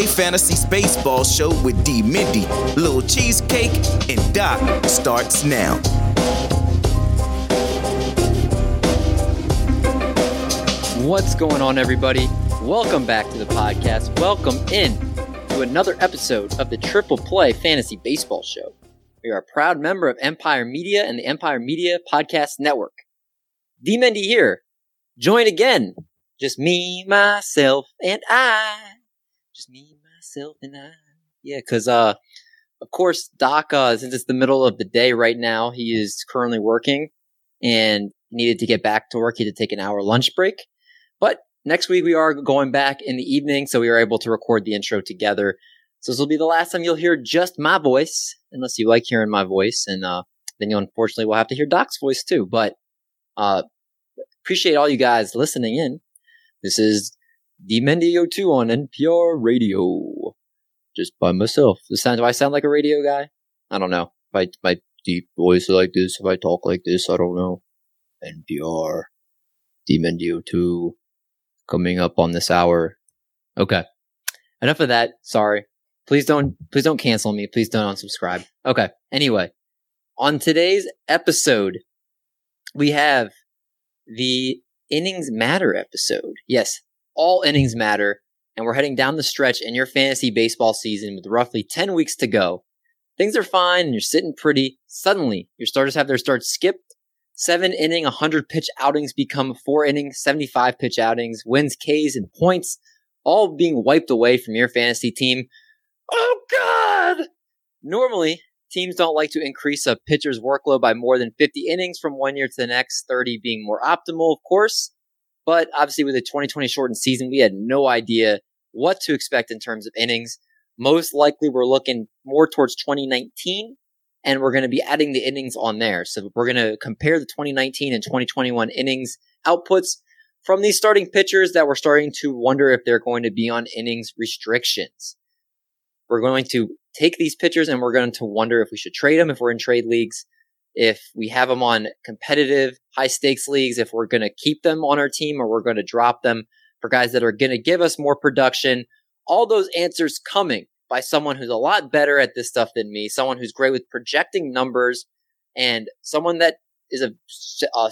Play Fantasy Spaceball Show with D Mindy, Little Cheesecake, and Doc starts now. What's going on, everybody? Welcome back to the podcast. Welcome in to another episode of the Triple Play Fantasy Baseball Show. We are a proud member of Empire Media and the Empire Media Podcast Network. D Mendy here, Join again. Just me, myself, and I. Just me, myself, and I. Yeah, because, uh, of course, Doc, uh, since it's the middle of the day right now, he is currently working and needed to get back to work. He had to take an hour lunch break. But next week we are going back in the evening, so we are able to record the intro together. So this will be the last time you'll hear just my voice, unless you like hearing my voice, and uh, then you unfortunately will have to hear Doc's voice too. But uh, appreciate all you guys listening in. This is the Mendio 2 on NPR Radio. Just by myself. Does sound, do I sound like a radio guy? I don't know. My my deep voice like this, if I talk like this, I don't know. NPR. D Mendio 2 coming up on this hour. Okay. Enough of that. Sorry. Please don't please don't cancel me. Please don't unsubscribe. Okay. Anyway, on today's episode, we have the innings matter episode. Yes, all innings matter, and we're heading down the stretch in your fantasy baseball season with roughly 10 weeks to go. Things are fine and you're sitting pretty. Suddenly, your starters have their starts skipped. Seven inning, 100 pitch outings become four inning, 75 pitch outings, wins, Ks, and points, all being wiped away from your fantasy team. Oh, God! Normally, teams don't like to increase a pitcher's workload by more than 50 innings from one year to the next, 30 being more optimal, of course. But obviously, with the 2020 shortened season, we had no idea what to expect in terms of innings. Most likely, we're looking more towards 2019, and we're going to be adding the innings on there. So we're going to compare the 2019 and 2021 innings outputs from these starting pitchers that we're starting to wonder if they're going to be on innings restrictions. We're going to take these pitchers and we're going to wonder if we should trade them if we're in trade leagues, if we have them on competitive high stakes leagues, if we're going to keep them on our team or we're going to drop them for guys that are going to give us more production. All those answers coming by someone who's a lot better at this stuff than me, someone who's great with projecting numbers, and someone that is a, a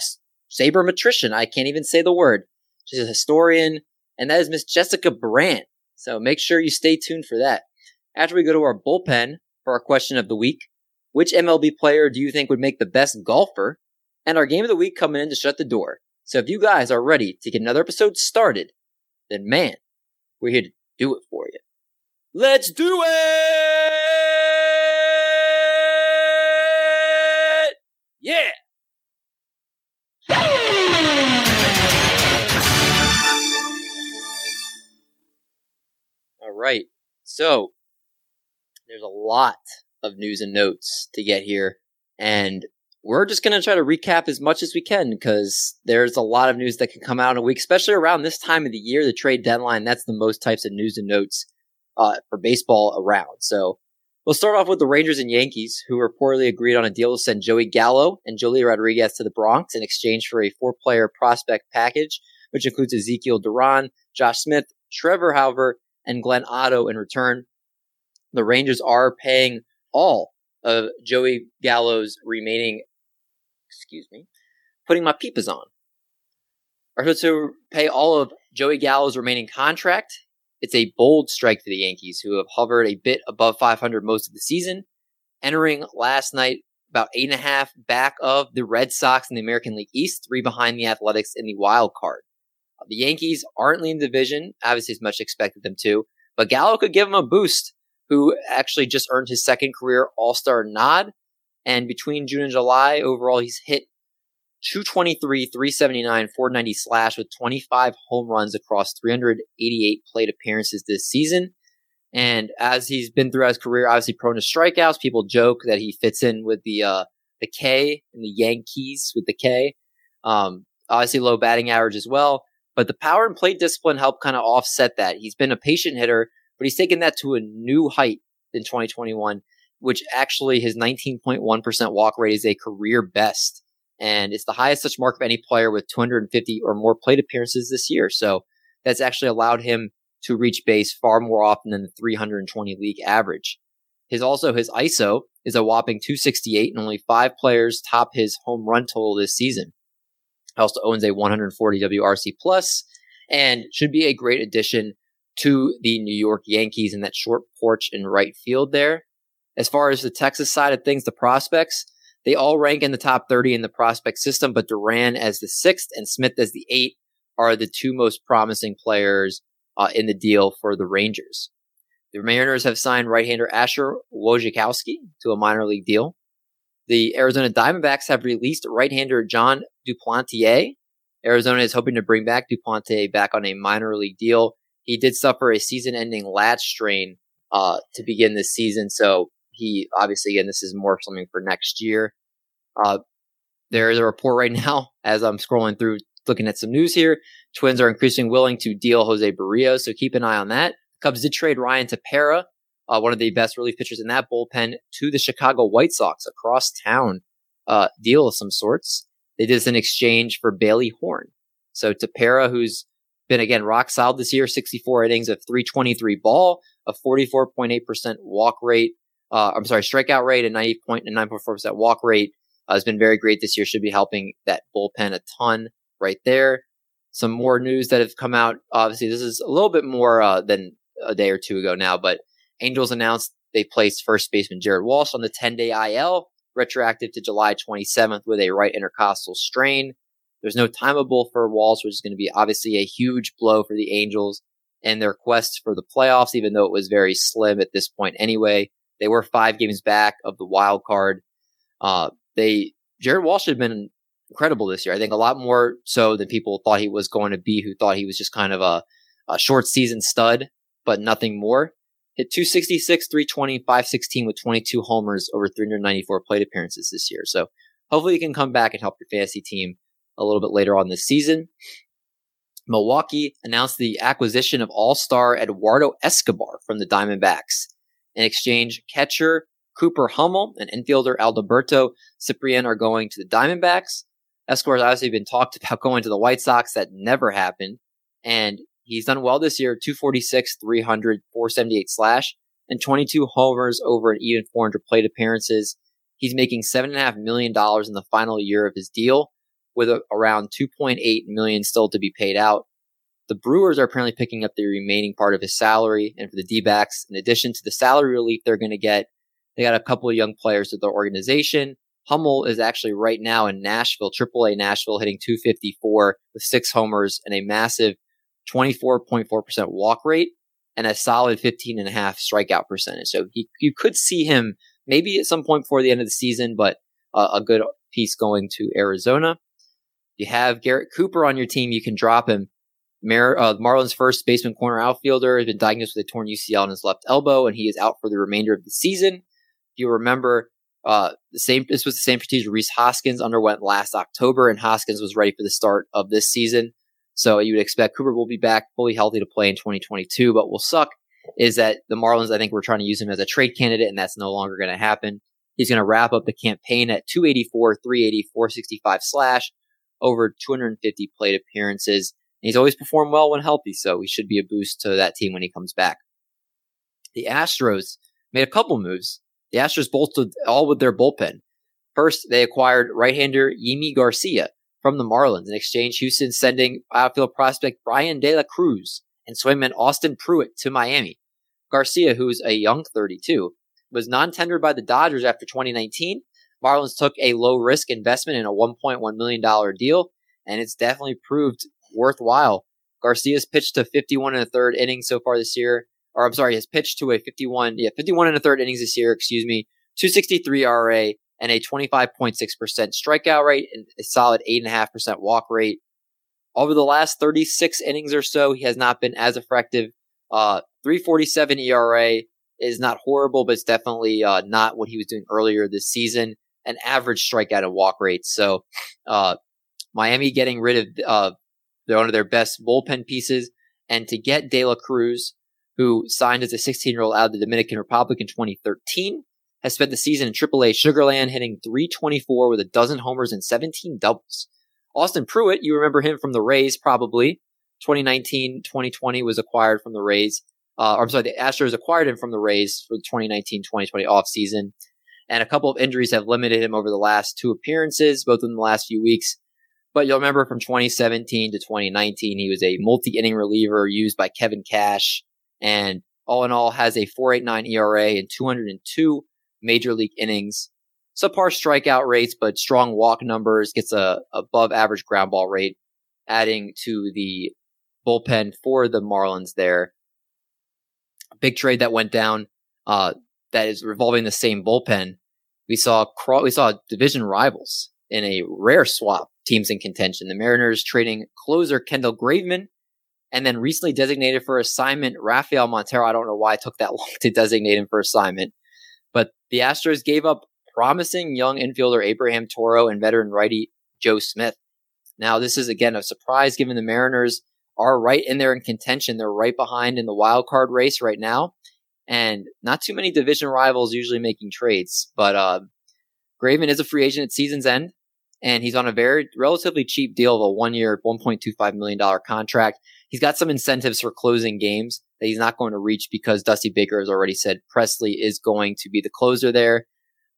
sabermetrician. I can't even say the word. She's a historian, and that is Miss Jessica Brandt. So make sure you stay tuned for that. After we go to our bullpen for our question of the week, which MLB player do you think would make the best golfer? And our game of the week coming in to shut the door. So if you guys are ready to get another episode started, then man, we're here to do it for you. Let's do it! Yeah! All right. So, there's a lot of news and notes to get here. And we're just going to try to recap as much as we can because there's a lot of news that can come out in a week, especially around this time of the year, the trade deadline. That's the most types of news and notes uh, for baseball around. So we'll start off with the Rangers and Yankees, who reportedly agreed on a deal to send Joey Gallo and Joely Rodriguez to the Bronx in exchange for a four player prospect package, which includes Ezekiel Duran, Josh Smith, Trevor Hauver, and Glenn Otto in return. The Rangers are paying all of Joey Gallo's remaining, excuse me, putting my peepers on. Are to pay all of Joey Gallo's remaining contract. It's a bold strike for the Yankees, who have hovered a bit above 500 most of the season. Entering last night about eight and a half back of the Red Sox in the American League East, three behind the Athletics in the wild card. Uh, the Yankees aren't leading the division, obviously as much expected them to, but Gallo could give them a boost, who actually just earned his second career All Star nod. And between June and July, overall, he's hit 223, 379, 490 slash with 25 home runs across 388 plate appearances this season. And as he's been throughout his career, obviously prone to strikeouts. People joke that he fits in with the uh, the K in the Yankees with the K. Um, obviously low batting average as well. But the power and plate discipline help kind of offset that. He's been a patient hitter, but he's taken that to a new height in 2021, which actually his 19.1% walk rate is a career best. And it's the highest such mark of any player with 250 or more plate appearances this year. So that's actually allowed him to reach base far more often than the 320 league average. His also his ISO is a whopping 268 and only five players top his home run total this season. Also owns a 140 WRC plus and should be a great addition to the New York Yankees in that short porch in right field there. As far as the Texas side of things, the prospects, they all rank in the top 30 in the prospect system, but Duran as the sixth and Smith as the eighth are the two most promising players uh, in the deal for the Rangers. The Mariners have signed right-hander Asher Wojciechowski to a minor league deal. The Arizona Diamondbacks have released right-hander Jon Duplantier. Arizona is hoping to bring back Duplantier back on a minor league deal. He did suffer a season-ending lat strain uh, to begin this season, so he obviously again this is more something for next year. Uh, there is a report right now as I'm scrolling through looking at some news here. Twins are increasingly willing to deal Jose Berrios, so keep an eye on that. Cubs did trade Ryan Tepera, uh, one of the best relief pitchers in that bullpen, to the Chicago White Sox across town uh, deal of some sorts. They did this in exchange for Bailey Horn. So Tepera, who's been again rock solid this year, 64 innings of 323 ball, a 44.8% walk rate. Uh, I'm sorry, strikeout rate, and 9.4% walk rate uh, has been very great this year. Should be helping that bullpen a ton right there. Some more news that have come out. Obviously, this is a little bit more uh, than a day or two ago now, but Angels announced they placed first baseman Jared Walsh on the 10 day IL, retroactive to July 27th with a right intercostal strain. There's no timeable for Walsh, which is going to be obviously a huge blow for the Angels and their quest for the playoffs, even though it was very slim at this point anyway. They were five games back of the wild card. Uh, they Jared Walsh had been incredible this year. I think a lot more so than people thought he was going to be, who thought he was just kind of a, a short season stud, but nothing more. Hit 266, 320, 516 with 22 homers over 394 plate appearances this year. So hopefully he can come back and help your fantasy team a little bit later on this season. Milwaukee announced the acquisition of all-star Eduardo Escobar from the Diamondbacks. In exchange, catcher Cooper Hummel and infielder Adalberto Ciprian are going to the Diamondbacks. Escobar has obviously been talked about going to the White Sox. That never happened. And he's done well this year 246, 300, 478 slash, and 22 homers over an even 400 plate appearances. He's making $7.5 million in the final year of his deal, with a, around 2.8 million still to be paid out. The Brewers are apparently picking up the remaining part of his salary, and for the D backs, in addition to the salary relief they're going to get, they got a couple of young players to their organization. Hummel is actually right now in Nashville, AAA Nashville, hitting 254 with six homers and a massive 24.4% walk rate and a solid 15 and a half strikeout percentage. So he, you could see him maybe at some point before the end of the season, but uh, a good piece going to Arizona. You have Garrett Cooper on your team. You can drop him. Mar- uh, Marlins first baseman corner outfielder has been diagnosed with a torn UCL in his left elbow, and he is out for the remainder of the season. If you remember, uh, the same. This was the same procedure Rhys Hoskins underwent last October, and Hoskins was ready for the start of this season. So you would expect Cooper will be back fully healthy to play in 2022. But will suck is that the Marlins, I think, we're trying to use him as a trade candidate, and that's no longer going to happen. He's going to wrap up the campaign at 284, 380, 465 slash, over 250 plate appearances. He's always performed well when healthy, so he should be a boost to that team when he comes back. The Astros made a couple moves the Astros bolstered all with their bullpen. First, they acquired right-hander Yimi Garcia from the Marlins. In exchange, Houston sending outfield prospect Bryan De La Cruz and swingman Austin Pruitt to Miami. Garcia, who's a young 32, was non-tendered by the Dodgers after 2019, Marlins took a low risk investment in a $1.1 million deal, and it's definitely proved worthwhile. Garcia's pitched to 51 and a third innings so far this year, or I'm sorry, has pitched to a 51, yeah, 51 and a third innings this year, excuse me, 263 RA and a 25.6% strikeout rate and a solid 8.5% walk rate. Over the last 36 innings or so, he has not been as effective. Uh, 347 ERA is not horrible, but it's definitely uh, not what he was doing earlier this season. An average strikeout and walk rate. So, uh, Miami getting rid of uh, one of their best bullpen pieces, and to get De La Cruz, who signed as a 16 year old out of the Dominican Republic in 2013, has spent the season in AAA Sugarland, hitting 324 with a dozen homers and 17 doubles. Austin Pruitt, you remember him from the Rays probably. 2019 2020 was acquired from the Rays. Uh, I'm sorry, the Astros acquired him from the Rays for the 2019 2020 offseason. And a couple of injuries have limited him over the last two appearances, both in the last few weeks. But you'll remember from 2017 to 2019, he was a multi inning reliever used by Kevin Cash. And all in all, has a 489 ERA and 202 major league innings. Subpar strikeout rates, but strong walk numbers, gets a above average ground ball rate, adding to the bullpen for the Marlins there. big trade that went down uh, that is revolving the same bullpen. We saw we saw division rivals in a rare swap teams in contention. The Mariners trading closer Kendall Graveman and then recently designated for assignment Rafael Montero. I don't know why it took that long to designate him for assignment, but the Astros gave up promising young infielder Abraham Toro and veteran righty Joe Smith. Now, this is again a surprise given the Mariners are right in there in contention. They're right behind in the wild card race right now. And not too many division rivals usually making trades. But uh, Graveman is a free agent at season's end, and he's on a very relatively cheap deal of a one year, $1.25 million contract. He's got some incentives for closing games that he's not going to reach because Dusty Baker has already said Pressly is going to be the closer there.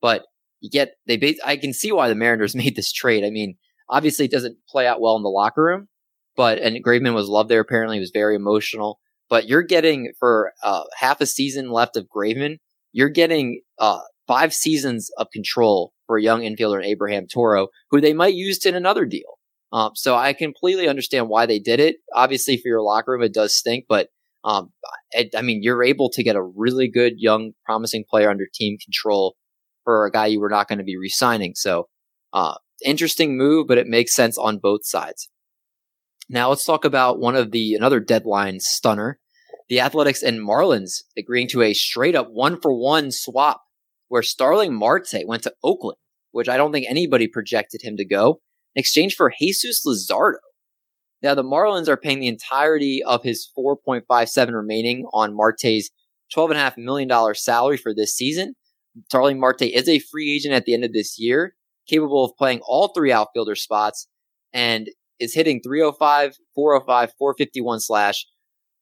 But you get, they, I can see why the Mariners made this trade. I mean, obviously it doesn't play out well in the locker room, but and Graveman was loved there. Apparently, he was very emotional. But you're getting for uh, half a season left of Graveman, you're getting uh, five seasons of control for a young infielder Abraham Toro, who they might use in another deal. Um, so I completely understand why they did it. Obviously, for your locker room, it does stink, but um, I, I mean, you're able to get a really good, young, promising player under team control for a guy you were not going to be re-signing. So, uh, interesting move, but it makes sense on both sides. Now let's talk about one of the another deadline stunner. The Athletics and Marlins agreeing to a straight up one for one swap where Starling Marte went to Oakland, which I don't think anybody projected him to go, in exchange for Jesus Luzardo. Now the Marlins are paying the entirety of his 4.57 remaining on Marte's $12.5 million salary for this season. Starling Marte is a free agent at the end of this year, capable of playing all three outfielder spots, and is hitting 305, 405, 451 slash,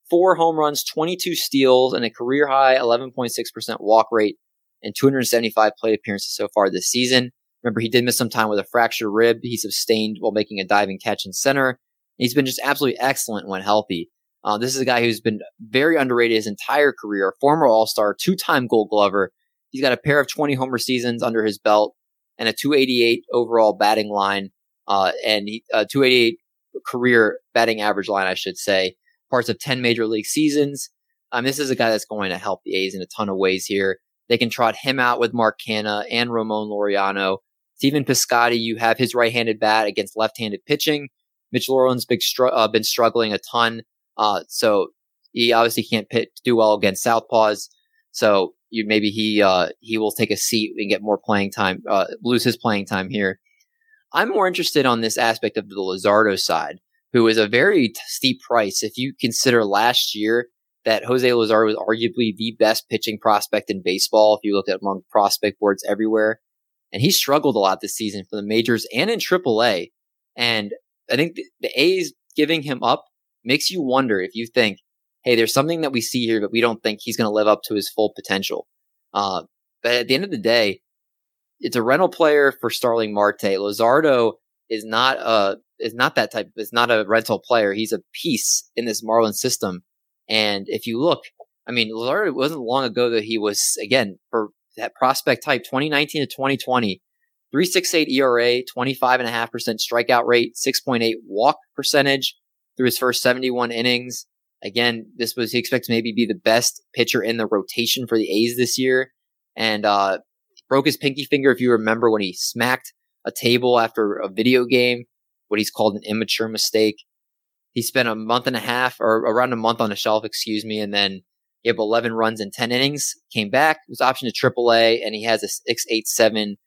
four home runs, 22 steals, and a career high 11.6% walk rate and 275 plate appearances so far this season. Remember, he did miss some time with a fractured rib. He sustained while making a diving catch in center. He's been just absolutely excellent when healthy. Uh, this is a guy who's been very underrated his entire career, former All Star, two time Gold Glover. He's got a pair of 20 homer seasons under his belt and a 288 overall batting line uh, and he, uh, 288 career batting average line, I should say. Parts of 10 major league seasons. Um, this is a guy that's going to help the A's in a ton of ways here. They can trot him out with Mark Canha and Ramon Laureano. Stephen Piscotty, you have his right-handed bat against left-handed pitching. Mitch Moreland's big str- uh, been struggling a ton, uh, so he obviously can't pit, do well against southpaws. So you maybe he uh, he will take a seat and get more playing time, uh, lose his playing time here. I'm more interested on this aspect of the Luzardo side, who is a very steep price. If you consider last year that Jose Luzardo was arguably the best pitching prospect in baseball, if you look at among prospect boards everywhere, and he struggled a lot this season for the majors and in AAA. And I think the, A's giving him up makes you wonder if you think, hey, there's something that we see here, but we don't think he's going to live up to his full potential. Uh, but at the end of the day, it's a rental player for Starling Marte. Luzardo is not a is not that type. Is not a rental player. He's a piece in this Marlin system. And if you look, I mean, it wasn't long ago that he was again for that prospect type 2019 to 2020 368 ERA, 25.5% strikeout rate, 6.8 walk percentage through his first 71 innings. Again, this was, he expects maybe be the best pitcher in the rotation for the A's this year. And, uh, broke his pinky finger, if you remember, when he smacked a table after a video game, what he's called an immature mistake. He spent a month and a half or around a month on the shelf, excuse me, and then he had 11 runs in 10 innings, came back, was optioned to AAA, and he has a 6.87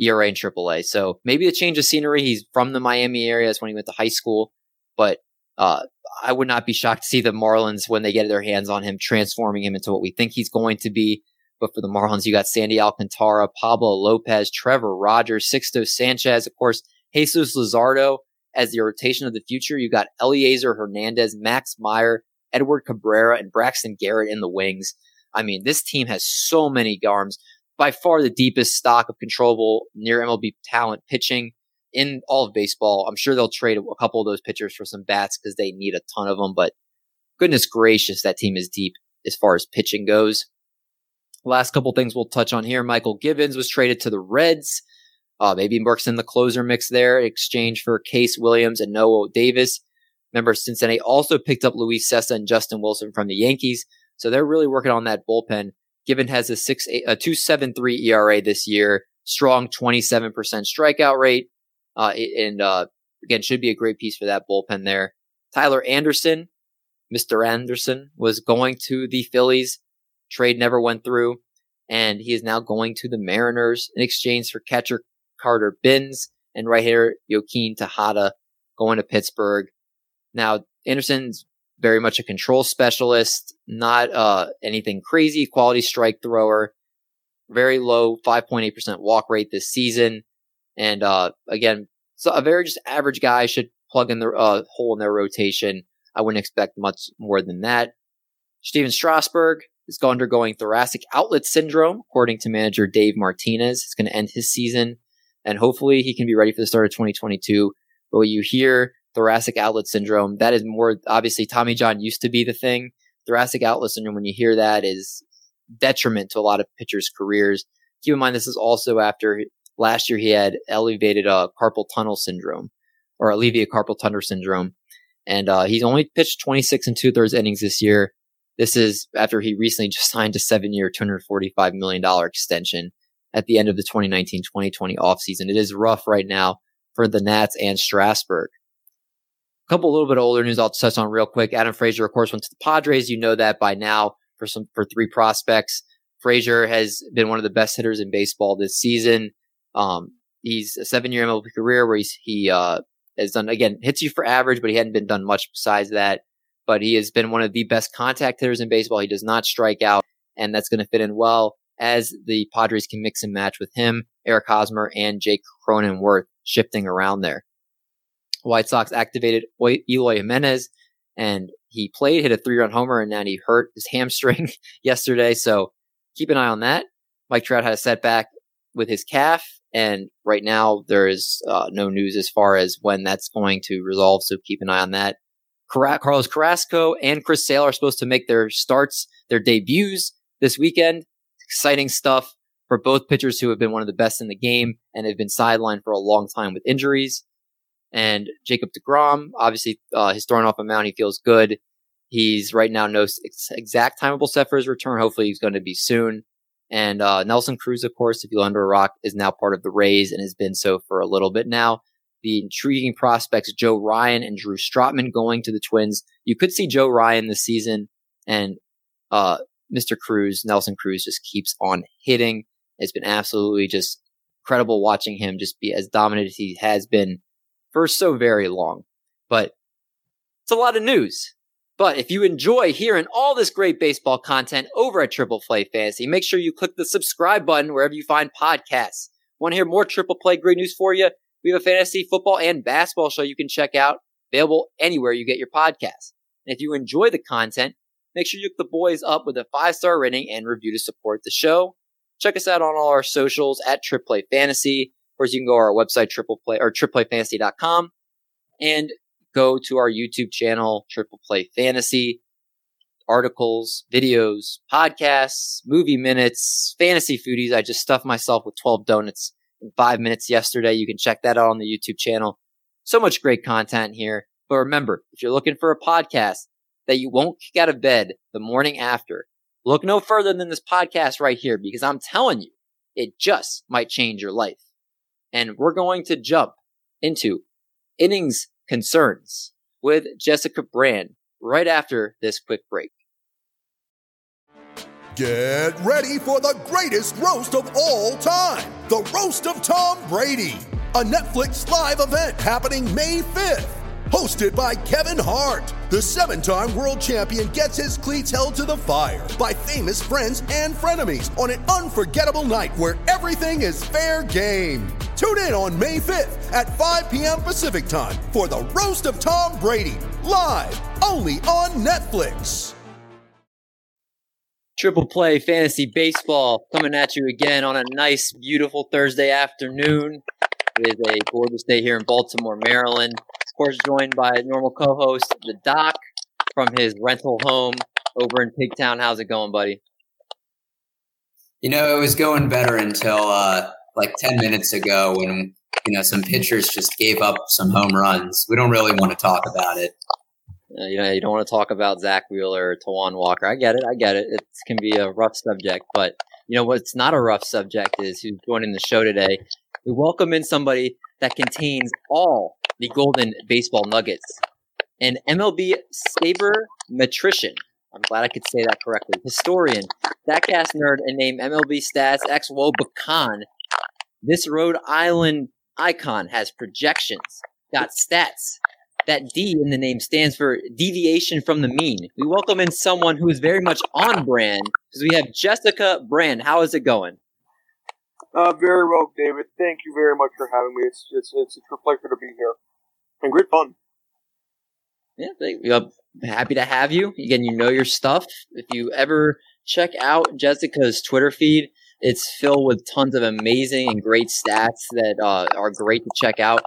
ERA in AAA. So maybe a change of scenery. He's from the Miami area. That's when he went to high school. But uh, I would not be shocked to see the Marlins, when they get their hands on him, transforming him into what we think he's going to be. But for the Marlins, you got Sandy Alcantara, Pablo Lopez, Trevor Rogers, Sixto Sanchez, of course, Jesus Luzardo as the rotation of the future. You got Elieser Hernandez, Max Meyer, Edward Cabrera, and Braxton Garrett in the wings. I mean, this team has so many arms. By far the deepest stock of controllable near MLB talent pitching in all of baseball. I'm sure they'll trade a couple of those pitchers for some bats because they need a ton of them. But goodness gracious, that team is deep as far as pitching goes. Last couple things we'll touch on here. Mychal Givens was traded to the Reds. Uh, maybe works in the closer mix there in exchange for Case Williams and Noah Davis. Remember, Cincinnati also picked up Luis Cessa and Justin Wilson from the Yankees. So they're really working on that bullpen. Given has a six a two seven three ERA this year, strong twenty seven percent strikeout rate, uh, and uh, again should be a great piece for that bullpen there. Tyler Anderson, Mister Anderson, was going to the Phillies. Trade never went through, and he is now going to the Mariners in exchange for catcher Carter Bins and right here Joaquin Tejeda going to Pittsburgh. Now Anderson's very much a control specialist, not uh, anything crazy, quality strike thrower, very low 5.8% walk rate this season. And uh, again, so a very just average guy should plug in the uh, hole in their rotation. I wouldn't expect much more than that. Stephen Strasburg is undergoing thoracic outlet syndrome, according to manager Dave Martinez. It's going to end his season, and hopefully he can be ready for the start of 2022. But what you hear thoracic outlet syndrome. That is more obviously Tommy John used to be the thing. Thoracic outlet syndrome, when you hear that, is detriment to a lot of pitchers' careers. Keep in mind, this is also after last year he had elevated uh, carpal tunnel syndrome or alleviate carpal tunnel syndrome. And uh, he's only pitched 26 and two thirds innings this year. This is after he recently just signed a seven year, $245 million extension at the end of the 2019 2020 offseason. It is rough right now for the Nats and Strasburg. A couple a little bit older news I'll touch on real quick. Adam Frazier, of course, went to the Padres. You know that by now for some for three prospects. Frazier has been one of the best hitters in baseball this season. Um, he's a seven year MLB career where he's he uh, has done again hits you for average, but he hadn't been done much besides that. But he has been one of the best contact hitters in baseball. He does not strike out, and that's going to fit in well as the Padres can mix and match with him, Eric Hosmer, and Jake Cronenworth shifting around there. White Sox activated Eloy Jimenez and he played, hit a three run homer, and then he hurt his hamstring yesterday. So keep an eye on that. Mike Trout had a setback with his calf, and right now there is uh, no news as far as when that's going to resolve. So keep an eye on that. Carlos Carrasco and Chris Sale are supposed to make their starts, their debuts this weekend. Exciting stuff for both pitchers who have been one of the best in the game and have been sidelined for a long time with injuries. And Jacob DeGrom, obviously, uh, he's throwing off a mound. He feels good. He's right now no exact timeable set for his return. Hopefully, he's going to be soon. And uh, Nelson Cruz, of course, if you under a rock, is now part of the Rays and has been so for a little bit now. The intriguing prospects, Joe Ryan and Drew Strotman, going to the Twins. You could see Joe Ryan this season, and uh, Mr. Cruz, Nelson Cruz, just keeps on hitting. It's been absolutely just incredible watching him just be as dominant as he has been for so very long. But it's a lot of news. But if you enjoy hearing all this great baseball content over at Triple Play Fantasy, make sure you click the subscribe button wherever you find podcasts. Want to hear more Triple Play great news for you? We have a fantasy football and basketball show you can check out, available anywhere you get your podcasts. And if you enjoy the content, make sure you hook the boys up with a five star rating and review to support the show. Check us out on all our socials at Triple Play Fantasy course, you can go to our website, triple play or tripleplayfantasy.com and go to our YouTube channel, Triple Play Fantasy. Articles, videos, podcasts, movie minutes, fantasy foodies. I just stuffed myself with 12 donuts in five minutes yesterday. You can check that out on the YouTube channel. So much great content here. But remember, if you're looking for a podcast that you won't kick out of bed the morning after, look no further than this podcast right here because I'm telling you, it just might change your life. And we're going to jump into innings concerns with Jessica Brand right after this quick break. Get ready for the greatest roast of all time the Roast of Tom Brady, a Netflix live event happening May 5th. Hosted by Kevin Hart, the seven time world champion gets his cleats held to the fire by famous friends and frenemies on an unforgettable night where everything is fair game. Tune in on May 5th at 5 p.m. Pacific time for the Roast of Tom Brady, live only on Netflix. Triple play fantasy baseball coming at you again on a nice, beautiful Thursday afternoon. It is a gorgeous day here in Baltimore, Maryland. Of course, joined by normal co-host the Doc from his rental home over in Pigtown. How's it going, buddy? You know, it was going better until uh, like ten minutes ago when you know some pitchers just gave up some home runs. We don't really want to talk about it. Uh, you know, you don't want to talk about Zack Wheeler or Taijuan Walker. I get it. I get it. It can be a rough subject, but you know what's not a rough subject is who's joining the show today. We welcome in somebody that contains all the golden baseball nuggets. An MLB saber sabermetrician. I'm glad I could say that correctly. Historian, Statcast nerd, and name MLB stats Bacan. This Rhode Island icon has projections, got stats, that D in the name stands for deviation from the mean. We welcome in someone who is very much on brand because we have Jessica Brand. How is it going? Uh, very well, David. Thank you very much for having me. It's it's it's a true pleasure to be here and great fun. Yeah, I'm happy to have you. Again, you know your stuff. If you ever check out Jessica's Twitter feed, it's filled with tons of amazing and great stats that uh, are great to check out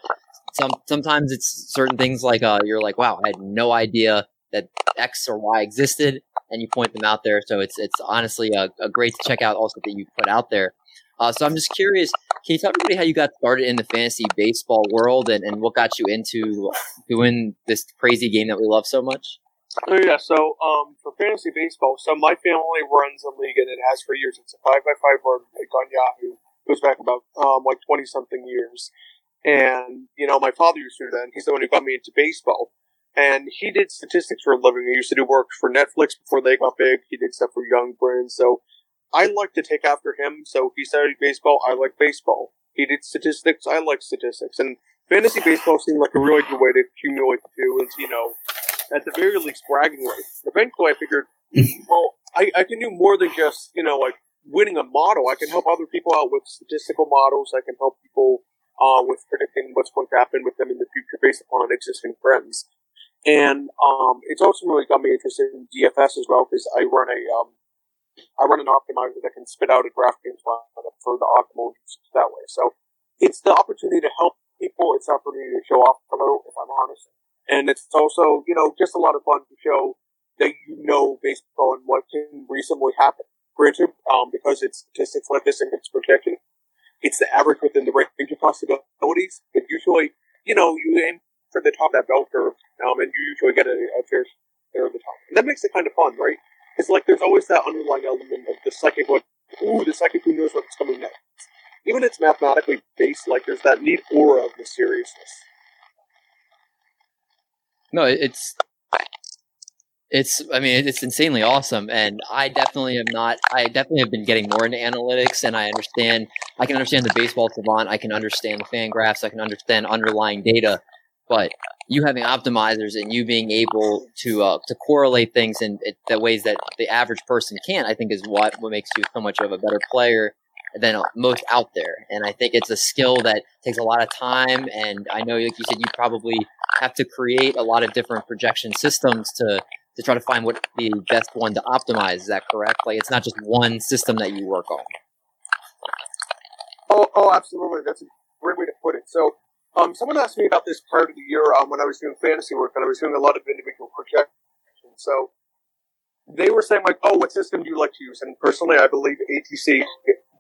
some sometimes it's certain things like uh, you're like, wow, I had no idea that X or Y existed, and you point them out there. So it's it's honestly a, a great to check out also that you put out there. Uh, so I'm just curious, can you tell everybody how you got started in the fantasy baseball world and, and what got you into doing this crazy game that we love so much? Oh yeah, so um, for fantasy baseball, so my family runs a league and it has for years. It's a five by five board league on Yahoo. It goes back about um, like twenty something years. And, you know, my father used to do that, and he's the one who got me into baseball. And he did statistics for a living. He used to do work for Netflix before they got big. He did stuff for Yum Brands. So I like to take after him. So he studied baseball. I like baseball. He did statistics. I like statistics. And fantasy baseball seemed like a really good way to accumulate two. It's, you know, at the very least bragging rights. Eventually I figured, well, I, I can do more than just, you know, like winning a model. I can help other people out with statistical models. I can help people uh, with predicting what's going to happen with them in the future based upon existing friends. And um, it's also really got me interested in DFS as well because I run a um, I run an optimizer that can spit out a DraftKings lineup for the optimal usage that way. So it's the opportunity to help people. It's the opportunity to show off a little, if I'm honest. And it's also, you know, just a lot of fun to show that you know baseball and what can reasonably happen. Granted, um, because it's statistics like this and it's projection, it's the average within the range of possibilities. But usually, you know, you aim for the top of that bell curve, um, and you usually get a, a fair share of the top. And that makes it kind of fun, right? It's like there's always that underlying element of the psychic, what, ooh, the psychic who knows what's coming next. Even if it's mathematically based, like there's that neat aura of mysteriousness. No, it's it's i mean it's insanely awesome and i definitely am not i definitely have been getting more into analytics and i understand i can understand the baseball savant i can understand the fan graphs i can understand underlying data but you having optimizers and you being able to uh, to correlate things in, the ways that the average person can't i think is what what makes you so much of a better player than most out there and i think it's a skill that takes a lot of time and i know like you said you probably have to create a lot of different projection systems to to try to find what the best one to optimize. Is that correct? Like it's not just one system that you work on. Oh, oh, absolutely. That's a great way to put it. So, um, someone asked me about this part of the year um, when I was doing fantasy work, and I was doing a lot of individual projections. So, they were saying like, "Oh, what system do you like to use?" And personally, I believe ATC.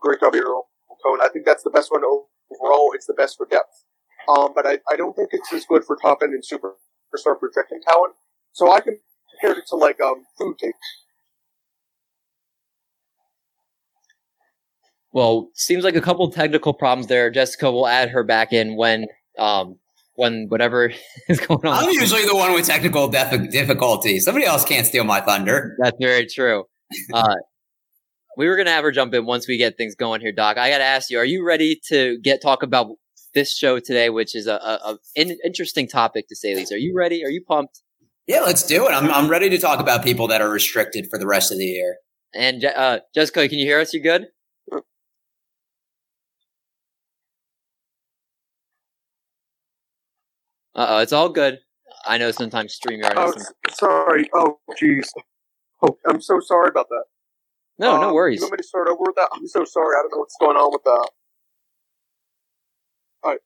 Great Ariel Cohen. I think that's the best one overall, it's the best for depth. Um, but I, I don't think it's as good for top end and super superstar projecting talent. So I compared it to like um, food tape. Well, seems like a couple technical problems there. Jessica will add her back in when um when whatever is going on. I'm usually the one with technical def- difficulties. Somebody else can't steal my thunder. That's very true. Uh, we were gonna have her jump in once we get things going here, Doc. I gotta ask you: Are you ready to get talk about this show today, which is a, a, a in, interesting topic to say least? Are you ready? Are you pumped? Yeah, let's do it. I'm I'm ready to talk about people that are restricted for the rest of the year. And uh, Jessica, can you hear us? You good? Oh, it's all good. I know sometimes StreamYard. Oh, Some... sorry. Oh, jeez. Oh, I'm so sorry about that. No, um, no worries. You want me to start over with that? I'm so sorry. I don't know what's going on with that. All right.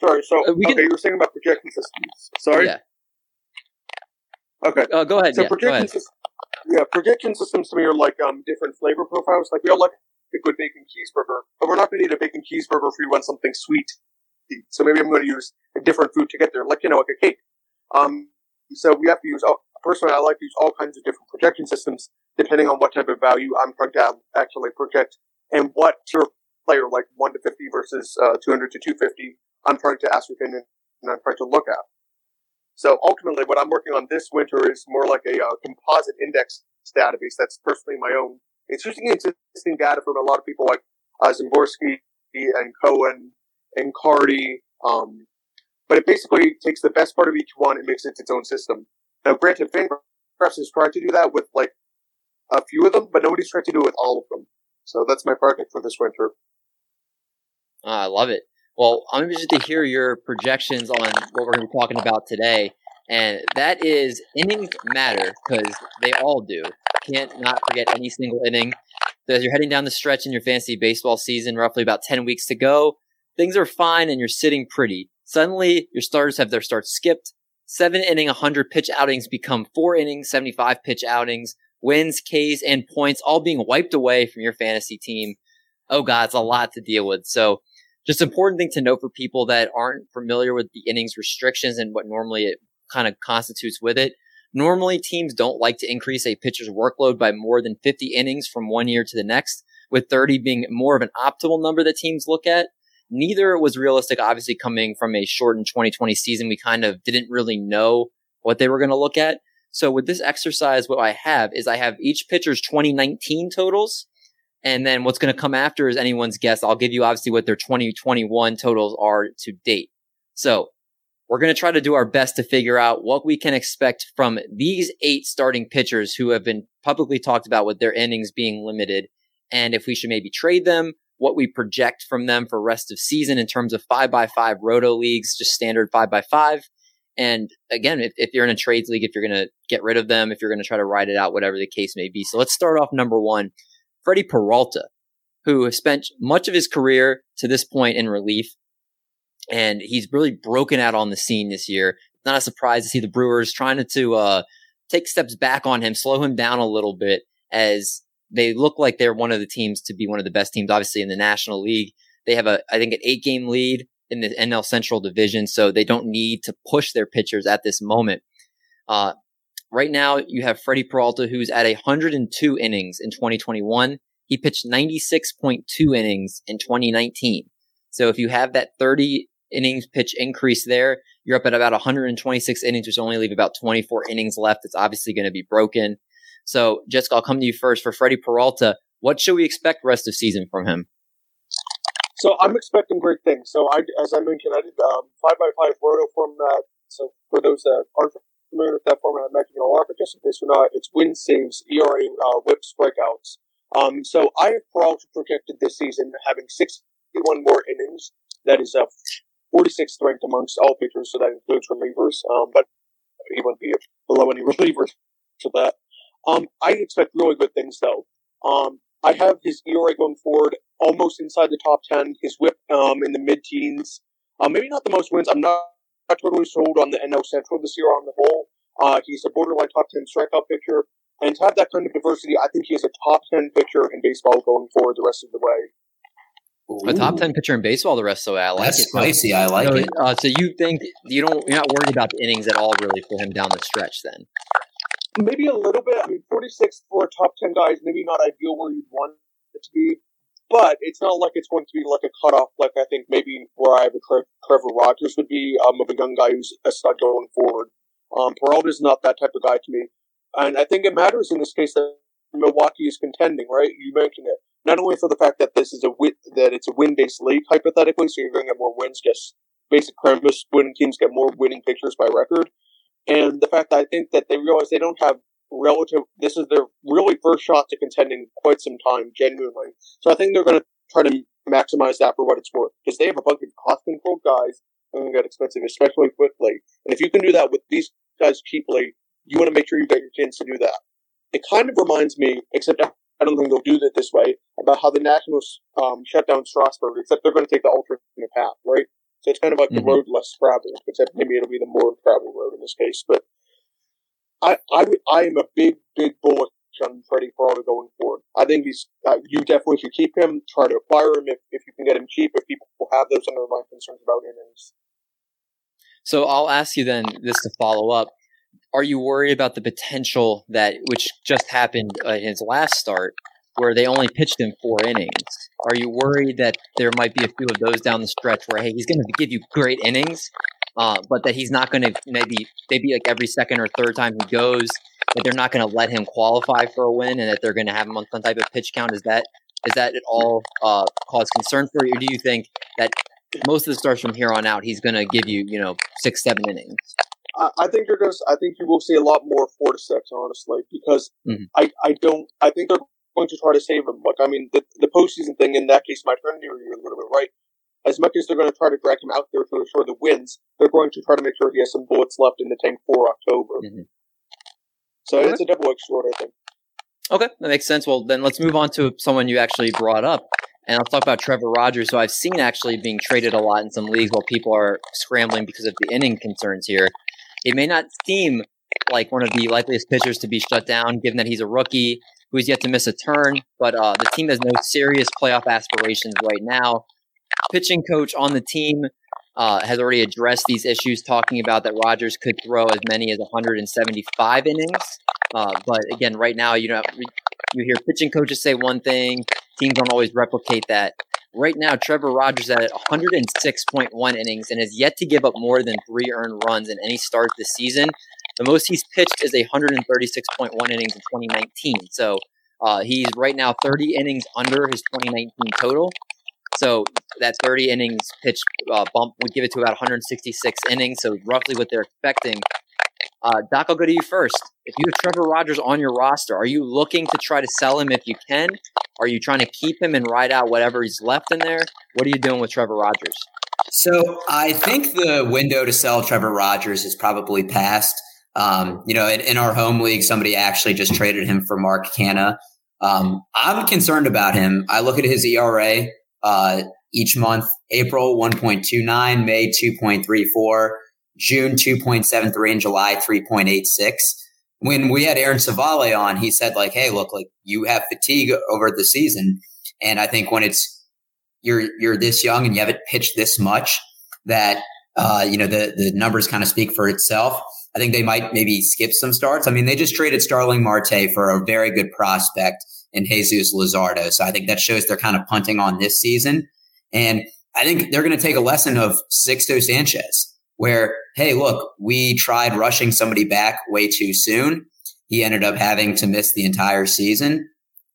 Sorry. So, uh, okay, can... you were saying about projection systems. Sorry. Yeah. Okay. Oh, go ahead. So yeah, projection systems. Yeah, projection systems to me are like um different flavor profiles. Like we all like a good bacon cheeseburger, but we're not going to eat a bacon cheeseburger if we want something sweet. So maybe I'm going to use a different food to get there, like you know, like a cake. Um, so we have to use. All, personally, I like to use all kinds of different projection systems depending on what type of value I'm trying to actually project and what tier player, like one to fifty versus uh, two hundred to two fifty, I'm trying to ascertain and, I'm trying to look at. So ultimately, what I'm working on this winter is more like a uh, composite index database that's personally my own. It's using existing data from a lot of people like uh, Szymborski and Cohen and Carty. Um, but it basically takes the best part of each one and makes it its own system. Now, granted, Fangraphs has tried to do that with like a few of them, but nobody's tried to do it with all of them. So that's my project for this winter. Oh, I love it. Well, I'm interested to hear your projections on what we're going to be talking about today. And that is innings matter because they all do. Can't not forget any single inning. As you're heading down the stretch in your fantasy baseball season, roughly about 10 weeks to go, things are fine and you're sitting pretty. Suddenly, your starters have their starts skipped. Seven inning, 100 pitch outings become four inning, 75 pitch outings. Wins, Ks, and points all being wiped away from your fantasy team. Oh God, it's a lot to deal with. So, just important thing to note for people that aren't familiar with the innings restrictions and what normally it kind of constitutes with it. Normally, teams don't like to increase a pitcher's workload by more than 50 innings from one year to the next, with 30 being more of an optimal number that teams look at. Neither was realistic, obviously, coming from a shortened 2020 season. We kind of didn't really know what they were going to look at. So with this exercise, what I have is I have each pitcher's 2019 totals. And then what's going to come after is anyone's guess. I'll give you obviously what their 2021 totals are to date. So we're going to try to do our best to figure out what we can expect from these eight starting pitchers who have been publicly talked about with their innings being limited. And if we should maybe trade them, what we project from them for rest of season in terms of five by five roto leagues, just standard five by five. And again, if, if you're in a trades league, if you're going to get rid of them, if you're going to try to ride it out, whatever the case may be. So let's start off number one, Freddie Peralta, who has spent much of his career to this point in relief. And he's really broken out on the scene this year. Not a surprise to see the Brewers trying to, uh, take steps back on him, slow him down a little bit as they look like they're one of the teams to be one of the best teams, obviously in the National League. They have a, I think, an eight game lead in the NL Central Division, so they don't need to push their pitchers at this moment. Uh, right now, you have Freddie Peralta, who's at 102 innings in 2021. He pitched 96.2 innings in 2019. So if you have that 30 innings pitch increase there, you're up at about 126 innings, which only leave about 24 innings left. It's obviously going to be broken. So, Jessica, I'll come to you first for Freddie Peralta. What should we expect rest of season from him? So I'm expecting great things. So I, as I mentioned, I did um, five by five roto format. So for those that aren't familiar with that format, I'm making a lot of participants or not. It's win saves, ERA, uh, whip strikeouts. Um, so I have Peralta projected this season having 61 more innings. That is a 46th ranked amongst all pitchers, so that includes relievers. Um, but he wouldn't be below any relievers for that. Um, I expect really good things though. Um, I have his ERA going forward almost inside the top 10, his whip um, in the mid teens. Uh, maybe not the most wins. I'm not, not totally sold on the NL Central this year on the whole. Uh, he's a borderline top 10 strikeout pitcher. And to have that kind of diversity, I think he is a top 10 pitcher in baseball going forward the rest of the way. A top ten pitcher in baseball the rest of the way. I like That's it. spicy. I like so, it. Uh, so you think you don't? You're not worried about the innings at all, really, for him down the stretch. Then maybe a little bit. I mean, 46 for a top 10 guy is maybe not ideal where you'd want it to be, but it's not like it's going to be like a cutoff, like I think maybe where I have a Trevor Rogers would be um, of a young guy who's a stud going forward. Um, is not that type of guy to me. And I think it matters in this case that Milwaukee is contending, right? You mentioned it. Not only for the fact that this is a win, that it's a win-based league hypothetically, so you're going to get more wins. Just basic premise: winning teams get more winning pictures by record, and the fact that I think that they realize they don't have relative. This is their really first shot to contending quite some time, genuinely. So I think they're going to try to maximize that for what it's worth because they have a bunch of cost-controlled guys and get expensive, especially quickly. And if you can do that with these guys cheaply, you want to make sure you get your chance to do that. It kind of reminds me, except I don't think they'll do it this way, about how the Nationals um, shut down Strasburg, except they're going to take the alternate path, right? So it's kind of like Mhm. the road less traveled, except maybe it'll be the more traveled road in this case. But I, I, I am a big, big bullish on Freddie Peralta going forward. I think he's, uh, you definitely should keep him, try to acquire him if, if you can get him cheap, if people will have those underlying concerns about innings. So I'll ask you then this to follow up. Are you worried about the potential that which just happened uh, in his last start, where they only pitched him four innings? Are you worried that there might be a few of those down the stretch where hey, he's going to give you great innings, uh, but that he's not going to maybe maybe like every second or third time he goes, that they're not going to let him qualify for a win, and that they're going to have him on some type of pitch count? Is that is that at all uh, cause concern for you, or do you think that most of the starts from here on out, he's going to give you, you know, six, seven innings. I, I think you're going to. I think you will see a lot more four to six, honestly, because Mhm. I, I don't. I think they're going to try to save him. Look, I mean, the the postseason thing in that case, my friend, you're a little bit right. As much as they're going to try to drag him out there to ensure the wins, they're going to try to make sure he has some bullets left in the tank for October. Mhm. So it's a double-edged sword, I think. Okay, that makes sense. Well, then let's move on to someone you actually brought up, and I'll talk about Trevor Rogers. So I've seen actually being traded a lot in some leagues while people are scrambling because of the inning concerns here. It may not seem like one of the likeliest pitchers to be shut down, given that he's a rookie who's yet to miss a turn, but uh, the team has no serious playoff aspirations right now. Pitching coach on the team uh, has already addressed these issues, talking about that Rogers could throw as many as 175 innings. Uh, but again, right now, you know, you hear pitching coaches say one thing, teams don't always replicate that. Right now, Trevor Rogers at 106.1 innings and has yet to give up more than three earned runs in any start this season. The most he's pitched is a 136.1 innings in 2019. So uh, he's right now 30 innings under his 2019 total. So that 30 innings pitch uh, bump would give it to about 166 innings. So roughly what they're expecting. Uh, Doc, I'll go to you first. If you have Trevor Rogers on your roster, are you looking to try to sell him if you can? Are you trying to keep him and ride out whatever he's left in there? What are you doing with Trevor Rogers? So I think the window to sell Trevor Rogers is probably past. Um, you know, in, in, our home league, somebody actually just traded him for Mark Canha. Um, I'm concerned about him. I look at his ERA uh, each month: April 1.29, May 2.34, June 2.73, and July 3.86. When we had Aaron Savale on, he said like, "Hey, look, like you have fatigue over the season," and I think when it's you're you're this young and you haven't pitched this much that uh, you know the the numbers kind of speak for itself. I think they might maybe skip some starts. I mean, they just traded Starling Marte for a very good prospect in Jesus Luzardo, so I think that shows they're kind of punting on this season. And I think they're going to take a lesson of Sixto Sanchez, where hey, look, we tried rushing somebody back way too soon. He ended up having to miss the entire season.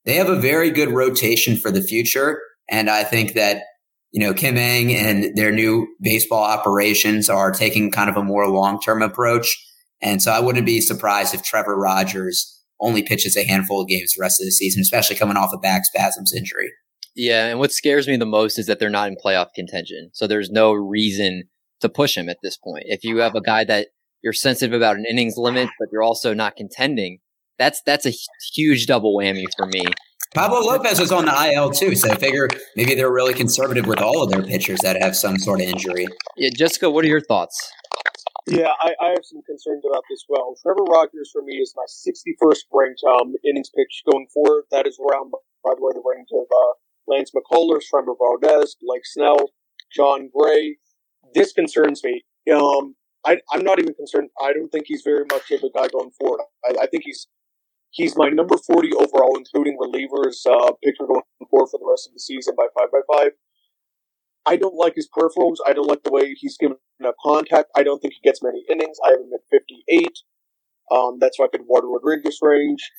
They have a very good rotation for the future. And I think that, you know, Kim Ng and their new baseball operations are taking kind of a more long term approach. And so I wouldn't be surprised if Trevor Rogers only pitches a handful of games the rest of the season, especially coming off a back spasms injury. Yeah. And what scares me the most is that they're not in playoff contention. So there's no reason to push him at this point. If you have a guy that you're sensitive about an innings limit, but you're also not contending, that's that's a huge double whammy for me. Pablo Lopez was on the IL too, so I figure maybe they're really conservative with all of their pitchers that have some sort of injury. Yeah, Jessica, what are your thoughts? Yeah, I, I have some concerns about this. Well, Trevor Rogers for me is my 61st ranked um, innings pitch going forward. That is around, by the way, the range of uh, Lance McCullers, Trevor Valdez, Blake Snell, Jon Gray. This concerns me. Um, I, am not even concerned. I don't think he's very much of a guy going forward. I, I think he's he's my number 40 overall, including relievers, uh, pitcher going forward for the rest of the season by 5 by 5 I don't like his peripherals. I don't like the way he's given up contact. I don't think he gets many innings. I have him at 58. Um, that's like Eduardo Rodriguez range.